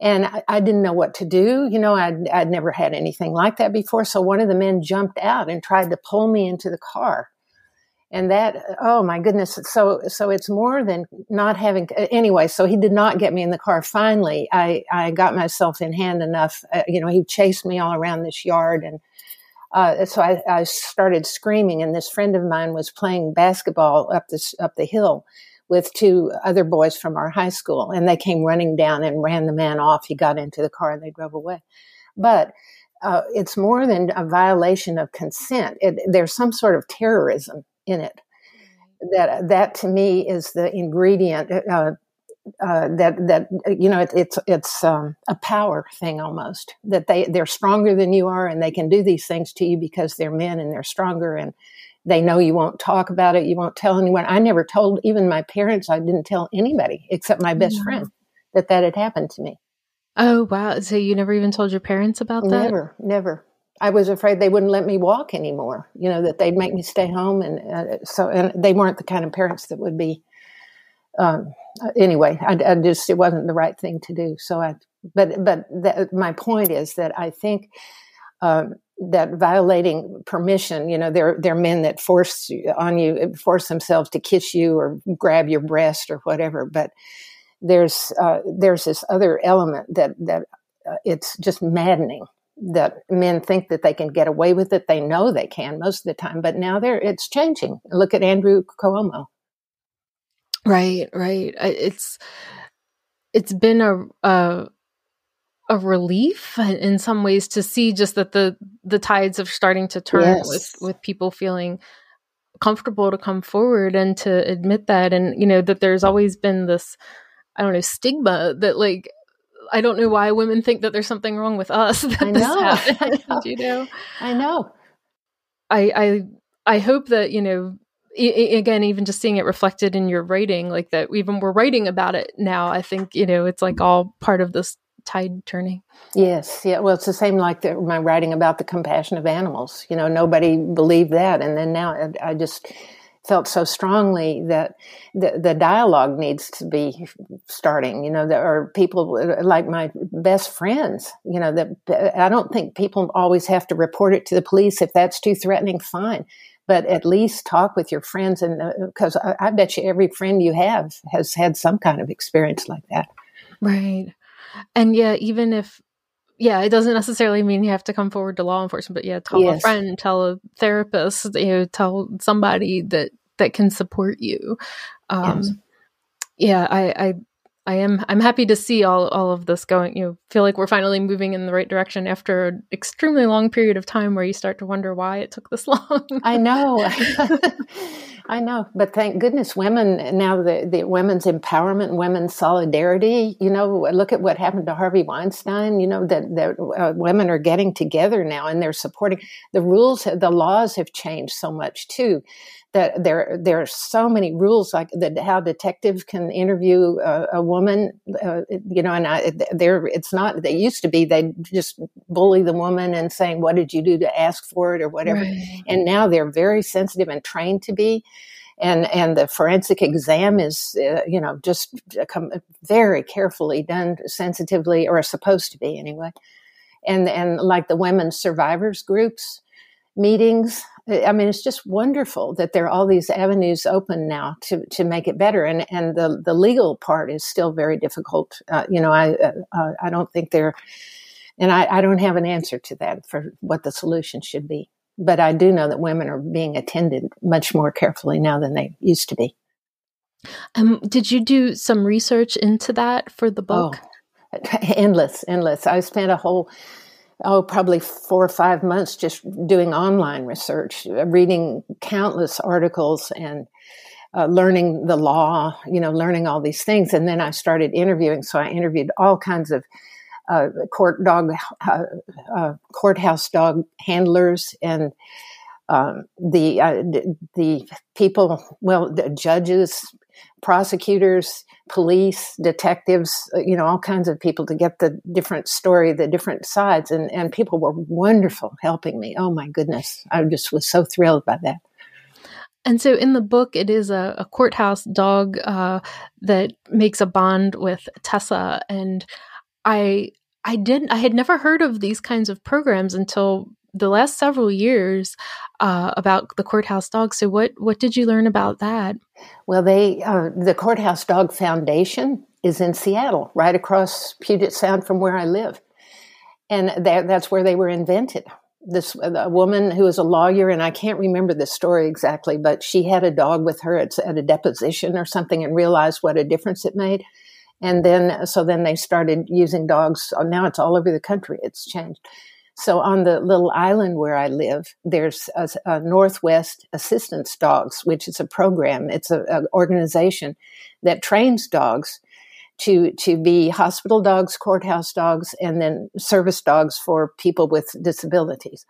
Speaker 1: and I, I, didn't know what to do. You know, I'd, I'd never had anything like that before. So one of the men jumped out and tried to pull me into the car. And that, oh my goodness. So, so it's more than not having, anyway, so he did not get me in the car. Finally, I, I got myself in hand enough. Uh, you know, he chased me all around this yard and, uh, so I, I started screaming and this friend of mine was playing basketball up this, up the hill with two other boys from our high school and they came running down and ran the man off. He got into the car and they drove away. But uh, it's more than a violation of consent. It, there's some sort of terrorism in it. That that to me is the ingredient uh, uh, that that you know it, it's it's um, a power thing almost that they they're stronger than you are and they can do these things to you because they're men and they're stronger and they know you won't talk about it. You won't tell anyone. I never told even my parents. I didn't tell anybody except my best friend that that had happened to me.
Speaker 2: Oh wow! So you never even told your parents about that?
Speaker 1: Never, never. I was afraid they wouldn't let me walk anymore. You know that they'd make me stay home, and uh, so and they weren't the kind of parents that would be. Um, anyway, I, I, just it wasn't the right thing to do. So I, but but that, my point is that I think um, that violating permission, you know, there there are men that force on you, force themselves to kiss you or grab your breast or whatever. But there's uh, there's this other element that that uh, it's just maddening that men think that they can get away with it. They know they can most of the time, but now they're it's changing. Look at Andrew Cuomo.
Speaker 2: Right, right. It's it's been a, a a relief in some ways to see just that the the tides of starting to turn yes. with with people feeling comfortable to come forward and to admit that and you know that there's always been this i don't know stigma that like i don't know why women think that there's something wrong with us
Speaker 1: I know. I know you know i know
Speaker 2: i i i hope that you know again even just seeing it reflected in your writing like that even we're writing about it now i think you know it's like all part of this tide turning.
Speaker 1: Yes, yeah. Well, it's the same like the, my writing about the compassion of animals. You know, nobody believed that, and then now I, I just felt so strongly that the, the dialogue needs to be starting. You know, there are people like my best friends. You know, that I don't think people always have to report it to the police if that's too threatening. Fine. But at least talk with your friends, and because uh, I, I bet you every friend you have has had some kind of experience like that.
Speaker 2: Right. And yeah, even if yeah, it doesn't necessarily mean you have to come forward to law enforcement, but yeah, tell yes. a friend, tell a therapist, you know, tell somebody that that can support you. Um, yes. Yeah, I, I I am I'm happy to see all all of this going. You know, feel like we're finally moving in the right direction after an extremely long period of time where you start to wonder why it took this long.
Speaker 1: I know. I know, but thank goodness women now the, the women's empowerment, women's solidarity. You know, look at what happened to Harvey Weinstein. You know that that uh, women are getting together now and they're supporting the rules. The laws have changed so much too that there there are so many rules like that how detectives can interview a, a woman uh, you know and I, there it's not they used to be they just bully the woman and saying what did you do to ask for it? or whatever. Right. and now they're very sensitive and trained to be. And and the forensic exam is uh, you know just very carefully done sensitively or supposed to be anyway. And and like the women's survivors groups meetings I mean, it's just wonderful that there are all these avenues open now to, to make it better. And, and the, the legal part is still very difficult. Uh, you know, I, uh, uh I don't think there, and I, I don't have an answer to that for what the solution should be. But I do know that women are being attended much more carefully now than they used to be.
Speaker 2: Um, did you do some research into that for the book?
Speaker 1: Oh, endless, endless. I spent a whole oh, probably four or five months just doing online research, reading countless articles and uh, learning the law, you know, learning all these things. And then I started interviewing. So I interviewed all kinds of uh, court dog, uh, uh courthouse dog handlers and um, the, uh, the people, well, the judges, prosecutors, police, detectives, uh, you know, all kinds of people to get the different story, the different sides. And, and people were wonderful helping me. Oh my goodness. I just was so thrilled by that.
Speaker 2: And so in the book, it is a, a courthouse dog uh, that makes a bond with Tessa. And I, I didn't, I had never heard of these kinds of programs until the last several years uh, about the courthouse dog. So, what what did you learn about that?
Speaker 1: Well, they uh, the Courthouse Dog Foundation is in Seattle, right across Puget Sound from where I live, and that, that's where they were invented. This a woman who was a lawyer, and I can't remember the story exactly, but she had a dog with her at, at a deposition or something, and realized what a difference it made. And then, so then they started using dogs. Now it's all over the country. It's changed so on the little island where I live, there's a, a Northwest Assistance Dogs, which is a program. It's an organization that trains dogs to to be hospital dogs, courthouse dogs, and then service dogs for people with disabilities.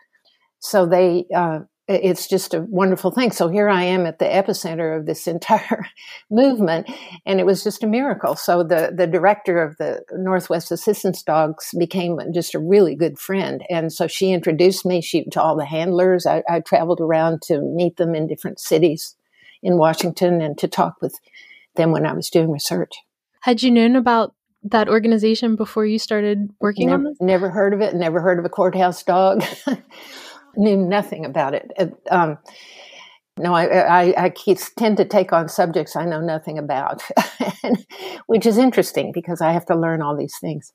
Speaker 1: So they uh, it's just a wonderful thing. So here I am at the epicenter of this entire movement, and it was just a miracle. So the the director of the Northwest Assistance Dogs became just a really good friend, and so she introduced me she, to all the handlers. I, I traveled around to meet them in different cities in Washington and to talk with them when I was doing research.
Speaker 2: Had you known about that organization before you started working
Speaker 1: never,
Speaker 2: on this?
Speaker 1: Never heard of it. Never heard of a courthouse dog. knew nothing about it. Um, no, I, I, I, tend to take on subjects I know nothing about, which is interesting because I have to learn all these things.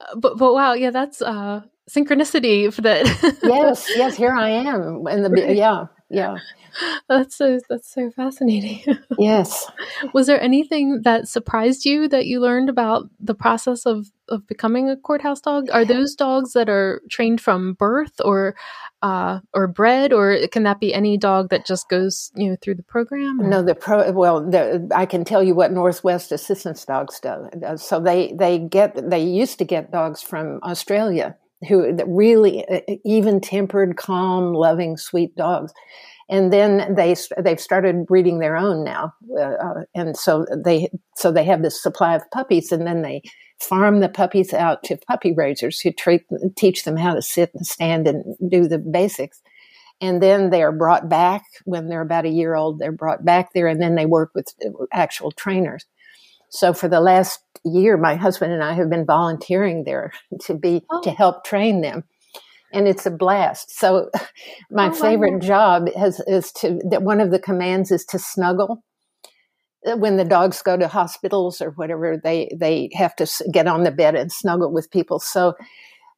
Speaker 2: Uh, but, but wow, yeah, that's uh, synchronicity for that.
Speaker 1: yes, yes, here I am. In the right. yeah, yeah.
Speaker 2: That's so that's so fascinating.
Speaker 1: yes.
Speaker 2: Was there anything that surprised you that you learned about the process of of becoming a courthouse dog? Are those dogs that are trained from birth or uh, or bred, or can that be any dog that just goes you know through the program?
Speaker 1: Or? No, the pro. Well, the, I can tell you what Northwest Assistance Dogs do. So they they get they used to get dogs from Australia who really uh, even tempered, calm, loving, sweet dogs and then they they've started breeding their own now, uh, uh, and so they so they have this supply of puppies, and then they farm the puppies out to puppy raisers who treat, teach them how to sit and stand and do the basics. And then they are brought back when they're about a year old. They're brought back there, and then they work with actual trainers. So for the last year, my husband and I have been volunteering there to be oh. to help train them and it's a blast. So my oh, favorite job is, is to, that one of the commands is to snuggle. Uh, when the dogs go to hospitals or whatever, they, they have to get on the bed and snuggle with people. So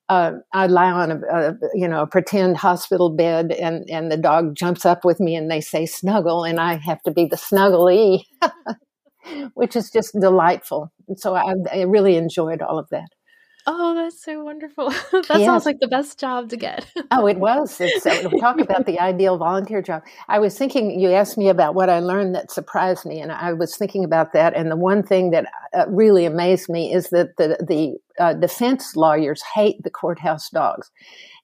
Speaker 1: uh, I lie on a, a, you know a pretend hospital bed, and and the dog jumps up with me, and they say snuggle, and I have to be the snuggly, which is just delightful. And so I, I really enjoyed all of that.
Speaker 2: Oh, that's so wonderful. that yes. sounds like the best job to get.
Speaker 1: oh, it was. It's, uh, talk about the ideal volunteer job. I was thinking, you asked me about what I learned that surprised me, and I was thinking about that. And the one thing that uh, really amazed me is that the, the uh, defense lawyers hate the courthouse dogs.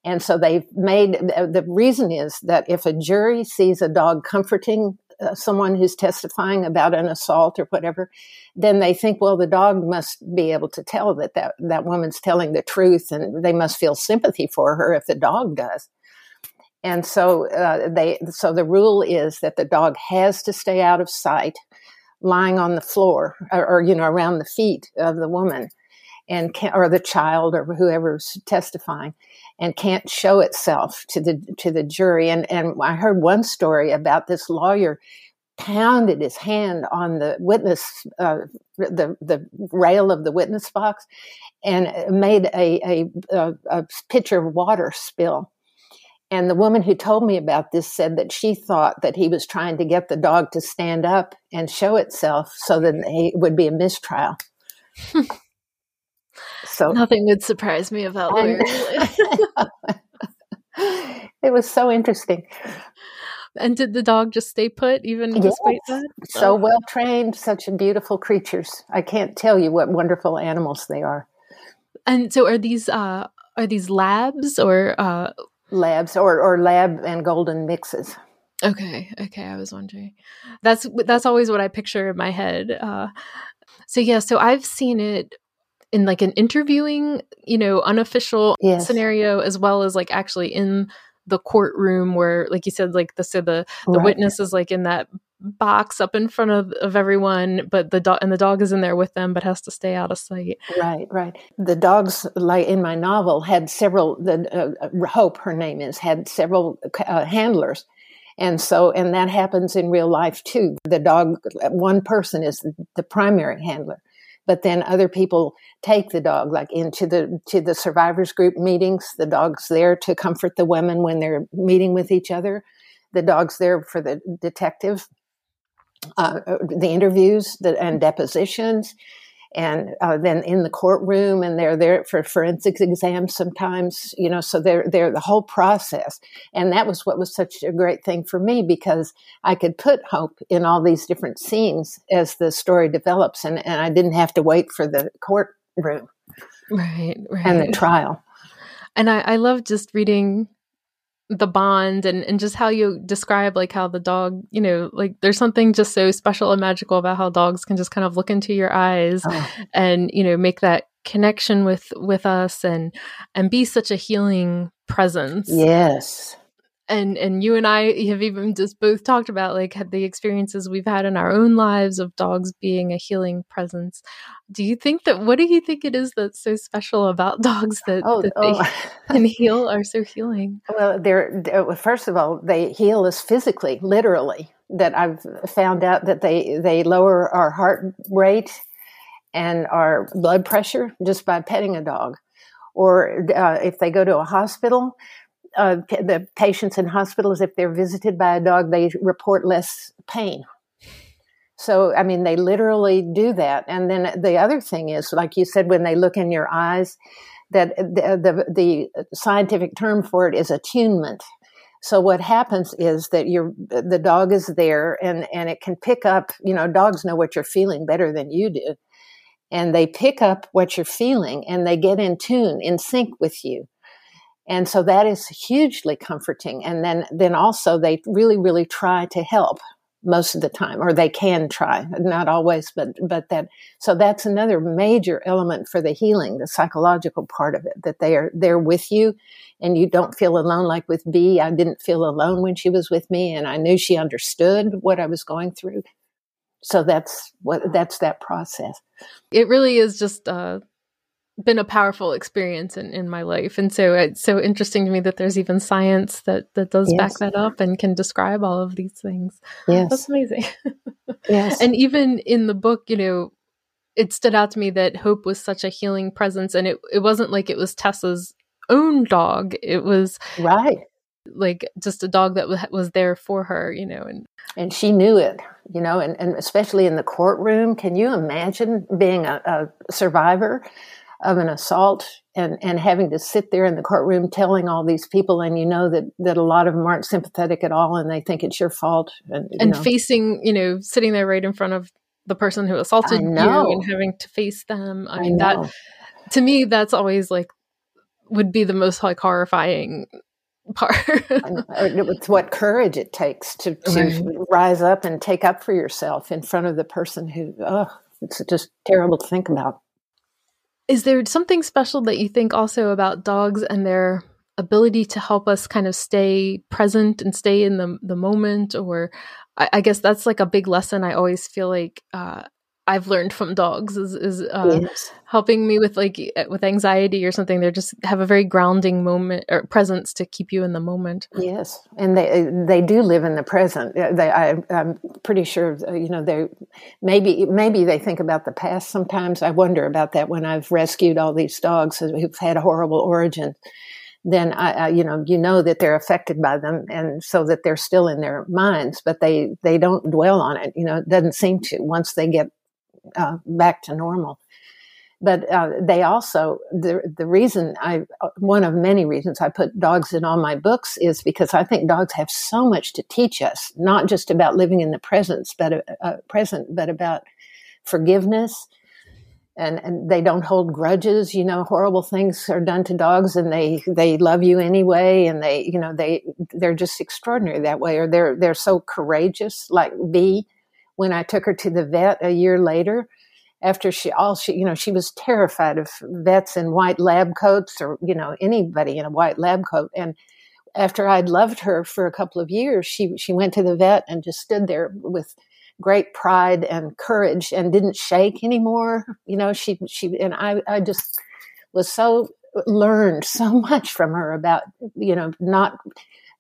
Speaker 1: And so they've made the reason is that if a jury sees a dog comforting someone who's testifying about an assault or whatever, then they think, well, the dog must be able to tell that that, that woman's telling the truth and they must feel sympathy for her if the dog does. And so uh, they, so the rule is that the dog has to stay out of sight, lying on the floor or, or you know around the feet of the woman, and can, or the child or whoever's testifying, and can't show itself to the to the jury. And and I heard one story about this lawyer pounded his hand on the witness uh, the the rail of the witness box and made a, a, a pitcher of water spill. And the woman who told me about this said that she thought that he was trying to get the dog to stand up and show itself so that it would be a mistrial.
Speaker 2: So nothing would surprise me about Larry.
Speaker 1: it was so interesting.
Speaker 2: And did the dog just stay put even yes. despite that?
Speaker 1: So well trained, such beautiful creatures. I can't tell you what wonderful animals they are.
Speaker 2: And so, are these uh, are these labs or uh...
Speaker 1: labs or or lab and golden mixes?
Speaker 2: Okay, okay. I was wondering. That's that's always what I picture in my head. Uh, so yeah, so I've seen it in like an interviewing, you know, unofficial yes. scenario as well as like actually in the courtroom where like you said like the so the the right. witness is like in that box up in front of, of everyone but the dog and the dog is in there with them but has to stay out of sight.
Speaker 1: Right right. The dogs like in my novel had several the uh, hope her name is had several uh, handlers. And so and that happens in real life too. The dog one person is the primary handler but then other people take the dog like into the to the survivors group meetings. The dog's there to comfort the women when they're meeting with each other. The dog's there for the detective uh, the interviews and depositions and uh, then in the courtroom and they're there for forensics exams sometimes you know so they're they're the whole process and that was what was such a great thing for me because i could put hope in all these different scenes as the story develops and, and i didn't have to wait for the courtroom
Speaker 2: right, right.
Speaker 1: and the trial
Speaker 2: and I, I love just reading the bond and, and just how you describe like how the dog you know like there's something just so special and magical about how dogs can just kind of look into your eyes oh. and you know make that connection with with us and and be such a healing presence
Speaker 1: yes
Speaker 2: and and you and I have even just both talked about like the experiences we've had in our own lives of dogs being a healing presence. Do you think that what do you think it is that's so special about dogs that, oh, that oh. they can heal are so healing?
Speaker 1: Well, they're, they're first of all they heal us physically, literally. That I've found out that they they lower our heart rate and our blood pressure just by petting a dog. Or uh, if they go to a hospital, uh, the patients in hospitals, if they're visited by a dog, they report less pain. So, I mean, they literally do that. And then the other thing is, like you said, when they look in your eyes, that the, the, the scientific term for it is attunement. So what happens is that your the dog is there and and it can pick up, you know, dogs know what you're feeling better than you do. And they pick up what you're feeling and they get in tune, in sync with you and so that is hugely comforting. And then then also they really really try to help most of the time or they can try not always but but that so that's another major element for the healing the psychological part of it that they are there with you and you don't feel alone like with Bea. I didn't feel alone when she was with me and i knew she understood what i was going through. So that's what that's that process.
Speaker 2: It really is just uh been a powerful experience in, in my life. And so it's so interesting to me that there's even science that, that does yes. back that up and can describe all of these things.
Speaker 1: Yes.
Speaker 2: That's amazing.
Speaker 1: yes.
Speaker 2: And even in the book, you know, it stood out to me that Hope was such a healing presence. And it, it wasn't like it was Tessa's own dog. It was
Speaker 1: right
Speaker 2: like just a dog that w- was there for her, you know, and
Speaker 1: and she knew it, you know, and, and especially in the courtroom. Can you imagine being a, a survivor of an assault and, and having to sit there in the courtroom telling all these people and you know that, that a lot of them aren't sympathetic at all and they think it's your fault
Speaker 2: and, and know. facing you know sitting there right in front of the person who assaulted you and having to face them i, mean that to me that's always like would be the most like horrifying part
Speaker 1: it's what courage it takes to, to right. rise up and take up for yourself in front of the person who oh it's just terrible to think about
Speaker 2: is there something special that you think also about dogs and their ability to help us kind of stay present and stay in the the moment? Or I, I guess that's like a big lesson I always feel like uh, I've learned from dogs is is uh, yes. helping me with like eh, with anxiety or something. They just have a very grounding moment or presence to keep you in the moment.
Speaker 1: Yes, and they eh, they do live in the present. Eh, they, I, am pretty sure you know they maybe maybe they think about the past. Sometimes I wonder about that when I've rescued all these dogs who've had a horrible origins. Then I, I, you know, you know that they're affected by them, and so that they're still in their minds, but they they don't dwell on it. You know, it doesn't seem to once they get uh, back to normal. but uh, they also the the reason I one of many reasons I put dogs in all my books is because I think dogs have so much to teach us, not just about living in the presence, but uh, uh, present, but about forgiveness. And, and they don't hold grudges. You know, horrible things are done to dogs, and they they love you anyway. And they, you know, they they're just extraordinary that way. Or they're they're so courageous. Like Bea, when I took her to the vet a year later, after she all she you know she was terrified of vets in white lab coats or you know anybody in a white lab coat. And after I'd loved her for a couple of years she she went to the vet and just stood there with great pride and courage and didn't shake anymore. You know she she and I I just was so learned so much from her about you know not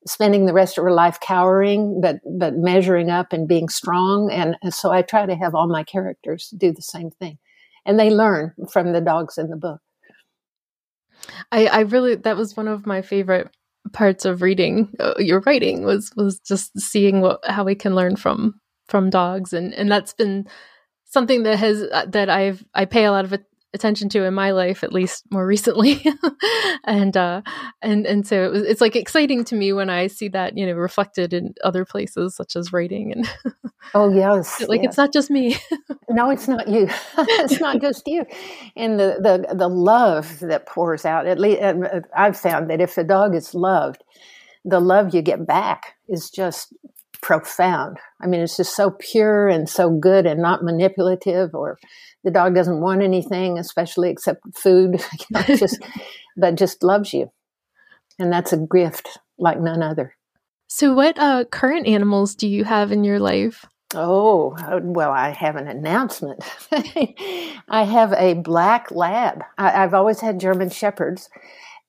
Speaker 1: spending the rest of her life cowering, but but measuring up and being strong. And so I try to have all my characters do the same thing, and they learn from the dogs in the book.
Speaker 2: I, I really that was one of my favorite parts of reading uh, your writing was was just seeing what how we can learn from from dogs and and that's been something that has uh, that I've I pay a lot of attention to in my life at least more recently. And uh and and so it was it's like exciting to me when i see that you know reflected in other places such as writing and
Speaker 1: oh yes
Speaker 2: like
Speaker 1: yes.
Speaker 2: it's not just me.
Speaker 1: No it's not you. It's not just you. And the the the love that pours out at least uh, i've found that if a dog is loved the love you get back is just profound i mean it's just so pure and so good and not manipulative or the dog doesn't want anything, especially except food, you know, just but just loves you, and that's a gift like none other.
Speaker 2: So, what uh, current animals do you have in your life?
Speaker 1: Oh, uh, well, I have an announcement. I have a black lab. I, have always had German Shepherds,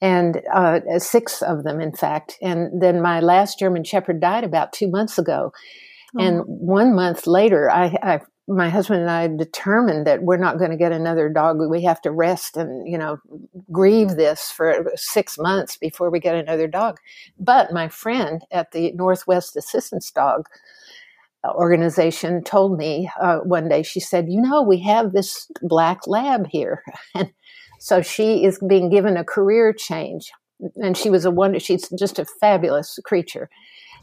Speaker 1: and uh, six of them, in fact. And then my last German Shepherd died about two months ago. Oh. And one month later, I, I my husband and I determined that we're not going to get another dog. We have to rest and, you know, grieve this for six months before we get another dog. But my friend at the Northwest Assistance Dog organization told me uh, one day, she said, You know, we have this black lab here. And so she is being given a career change. And she was a wonder, she's just a fabulous creature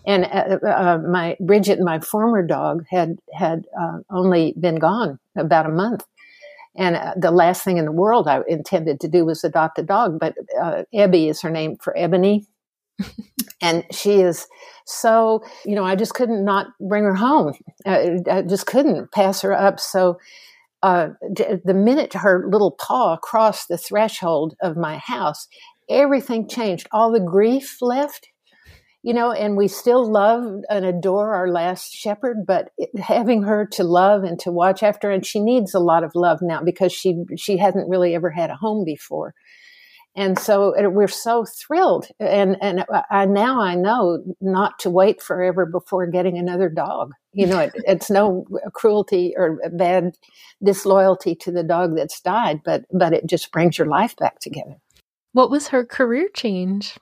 Speaker 1: and uh, uh, my Bridget, my former dog, had had uh, only been gone about a month, and uh, the last thing in the world I intended to do was adopt a dog. But uh, Ebby is her name for Ebony, and she is so you know I just couldn't not bring her home. Uh, I just couldn't pass her up. So. Uh, the minute her little paw crossed the threshold of my house, everything changed. All the grief left you know, and we still love and adore our last shepherd, but having her to love and to watch after, and she needs a lot of love now because she she hasn't really ever had a home before, and so we're so thrilled. And and I, now I know not to wait forever before getting another dog. You know, it, it's no cruelty or bad disloyalty to the dog that's died, but but it just brings your life back together.
Speaker 2: What was her career change?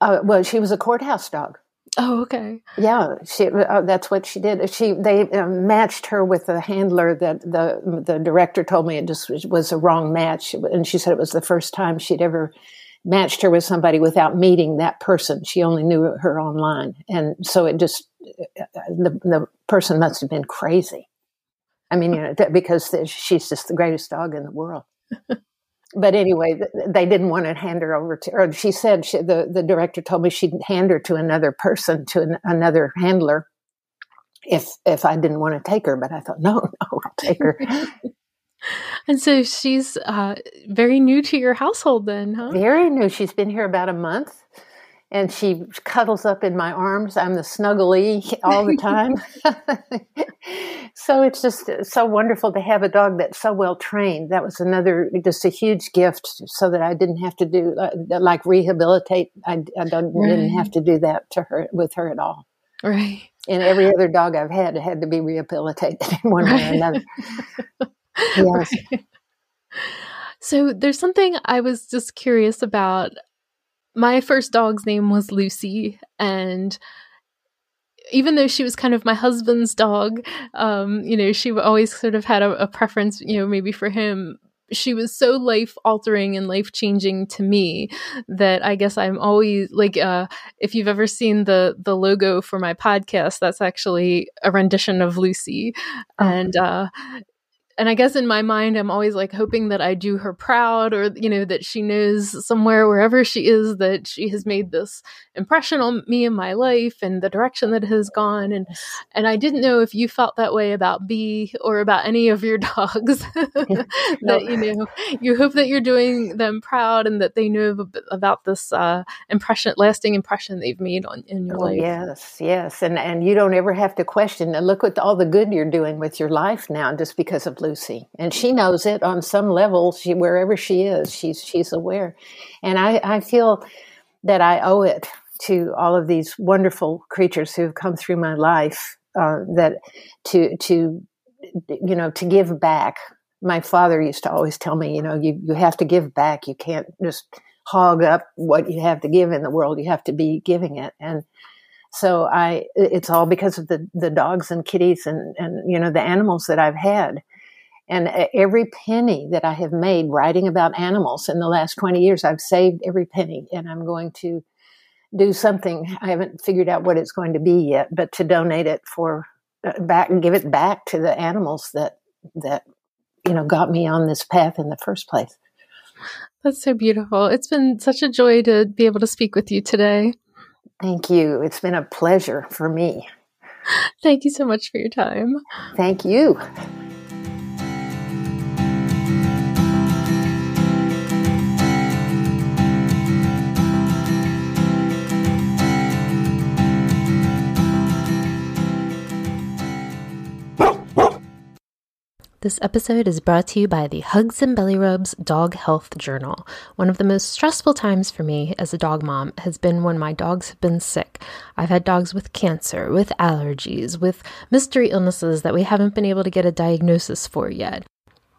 Speaker 1: Uh, well, she was a courthouse dog.
Speaker 2: Oh, okay.
Speaker 1: Yeah, she. Uh, that's what she did. She they uh, matched her with a handler that the the director told me it just was, was, a wrong match, and she said it was the first time she'd ever matched her with somebody without meeting that person. She only knew her online, and so it just uh, the the person must have been crazy. I mean, you know, because she's just the greatest dog in the world. But anyway, they didn't want to hand her over to, or she said she, the the director told me she'd hand her to another person, to an, another handler, if if I didn't want to take her. But I thought, no, no, I'll take her.
Speaker 2: and so she's uh, very new to your household, then, huh?
Speaker 1: Very new. She's been here about a month and she cuddles up in my arms. I'm the snuggly all the time. so it's just so wonderful to have a dog that's so well trained. That was another, just a huge gift so that I didn't have to do uh, like rehabilitate. I, I right. didn't have to do that to her with her at all.
Speaker 2: Right.
Speaker 1: And every other dog I've had had to be rehabilitated in one way or another. yes. Right.
Speaker 2: So there's something I was just curious about my first dog's name was Lucy, and even though she was kind of my husband's dog, um, you know, she always sort of had a, a, preference, you know, maybe for him. she was so life altering and life changing to me that I guess I'm always like uh, if you've ever seen the the logo for my podcast that's actually a rendition of Lucy oh. and uh, and I guess in my mind, I'm always like hoping that I do her proud or, you know, that she knows somewhere, wherever she is, that she has made this impression on me in my life and the direction that it has gone. And, and I didn't know if you felt that way about Bea or about any of your dogs, that, you know, you hope that you're doing them proud and that they know about this uh, impression, lasting impression they've made on in your oh, life.
Speaker 1: Yes, yes. And, and you don't ever have to question, and look at all the good you're doing with your life now just because of Lucy, and she knows it on some level. She wherever she is, she's she's aware, and I, I feel that I owe it to all of these wonderful creatures who have come through my life. Uh, that to to you know to give back. My father used to always tell me, you know, you you have to give back. You can't just hog up what you have to give in the world. You have to be giving it, and so I, it's all because of the, the dogs and kitties and, and, you know, the animals that I've had. And every penny that I have made writing about animals in the last 20 years, I've saved every penny and I'm going to do something. I haven't figured out what it's going to be yet, but to donate it for uh, back and give it back to the animals that, that, you know, got me on this path in the first place.
Speaker 2: That's so beautiful. It's been such a joy to be able to speak with you today.
Speaker 1: Thank you. It's been a pleasure for me.
Speaker 2: Thank you so much for your time.
Speaker 1: Thank you.
Speaker 2: This episode is brought to you by the Hugs and Belly Rubs Dog Health Journal. One of the most stressful times for me as a dog mom has been when my dogs have been sick. I've had dogs with cancer, with allergies, with mystery illnesses that we haven't been able to get a diagnosis for yet.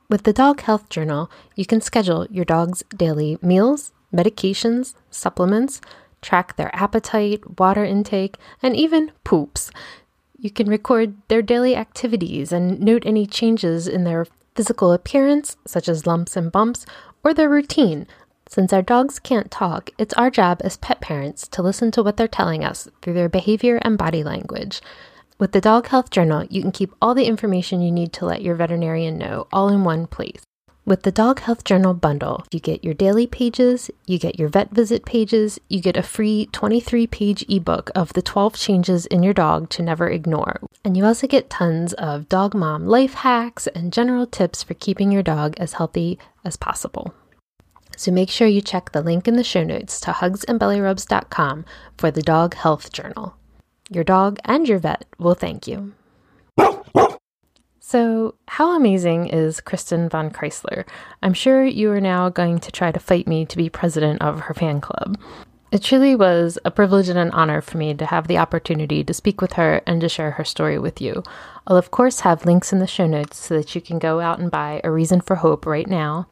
Speaker 2: With the Dog Health Journal, you can schedule your dog's daily meals, medications, supplements, track their appetite, water intake, and even poops. You can record their daily activities and note any changes in their physical appearance, such as lumps and bumps, or their routine. Since our dogs can't talk, it's our job as pet parents to listen to what they're telling us through their behavior and body language. With the Dog Health Journal, you can keep all the information you need to let your veterinarian know all in one place. With the Dog Health Journal bundle, you get your daily pages, you get your vet visit pages, you get a free 23 page ebook of the 12 changes in your dog to never ignore. And you also get tons of dog mom life hacks and general tips for keeping your dog as healthy as possible. So make sure you check the link in the show notes to hugsandbellyrubs.com for the Dog Health Journal. Your dog and your vet will thank you. So, how amazing is Kristin von Kreisler? I'm sure you are now going to try to fight me to be president of her fan club. It truly was a privilege and an honor for me to have the opportunity to speak with her and to share her story with you. I'll, of course, have links in the show notes so that you can go out and buy A Reason for Hope right now.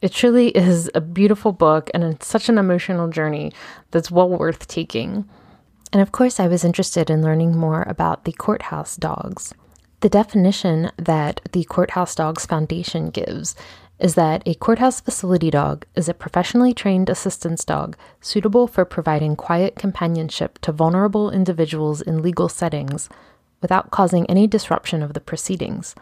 Speaker 2: It truly is a beautiful book and it's such an emotional journey that's well worth taking. And of course, I was interested in learning more about the courthouse dogs. The definition that the Courthouse Dogs Foundation gives is that a courthouse facility dog is a professionally trained assistance dog suitable for providing quiet companionship to vulnerable individuals in legal settings without causing any disruption of the proceedings.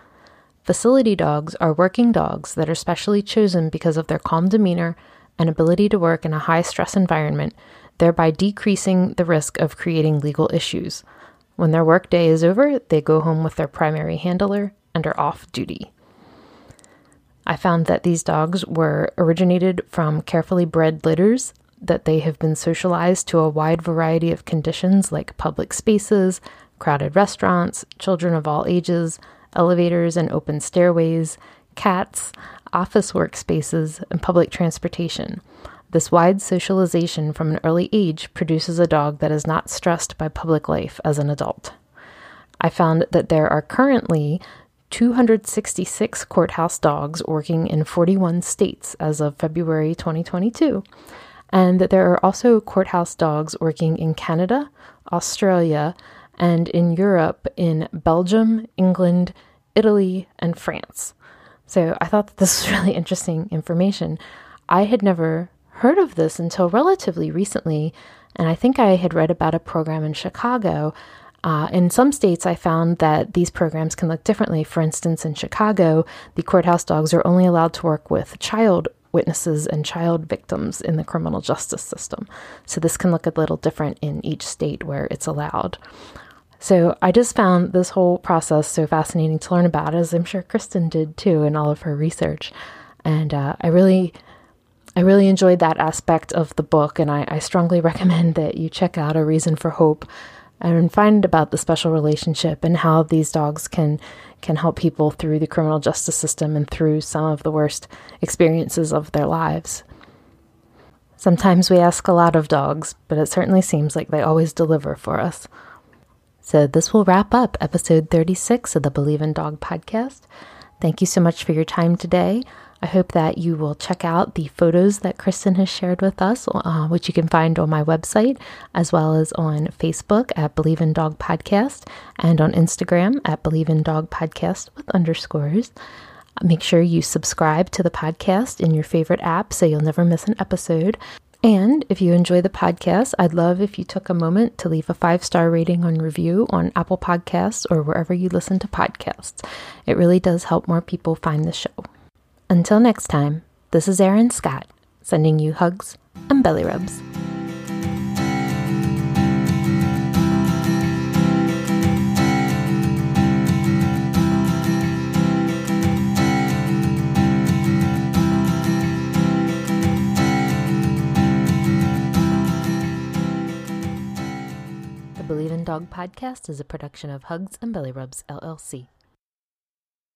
Speaker 2: Facility dogs are working dogs that are specially chosen because of their calm demeanor and ability to work in a high stress environment, thereby decreasing the risk of creating legal issues. When their workday is over, they go home with their primary handler and are off duty. I found that these dogs were originated from carefully bred litters, that they have been socialized to a wide variety of conditions like public spaces, crowded restaurants, children of all ages, elevators and open stairways, cats, office workspaces, and public transportation. This wide socialization from an early age produces a dog that is not stressed by public life as an adult. I found that there are currently 266 courthouse dogs working in 41 states as of February 2022, and that there are also courthouse dogs working in Canada, Australia, and in Europe in Belgium, England, Italy, and France. So I thought that this was really interesting information. I had never heard of this until relatively recently, and I think I had read about a program in Chicago. Uh, in some states, I found that these programs can look differently. For instance, in Chicago, the courthouse dogs are only allowed to work with child witnesses and child victims in the criminal justice system. So this can look a little different in each state where it's allowed. So I just found this whole process so fascinating to learn about, as I'm sure Kristin did too in all of her research. And uh, I really I really enjoyed that aspect of the book, and I, I, strongly recommend that you check out A Reason for Hope and find about the special relationship and how these dogs can can help people through the criminal justice system and through some of the worst experiences of their lives. Sometimes we ask a lot of dogs, but it certainly seems like they always deliver for us. So, this will wrap up episode 36 of the Believe in Dog podcast. Thank you so much for your time today. I hope that you will check out the photos that Kristin has shared with us, uh, which you can find on my website, as well as on Facebook at Believe in Dog Podcast and on Instagram at Believe in Dog Podcast with underscores. Make sure you subscribe to the podcast in your favorite app so you'll never miss an episode. And if you enjoy the podcast, I'd love if you took a moment to leave a five star rating on review on Apple Podcasts or wherever you listen to podcasts. It really does help more people find the show. Until next time, this is Erin Scott, sending you hugs and belly rubs. The Believe in Dog podcast is a production of Hugs and Belly Rubs, LLC.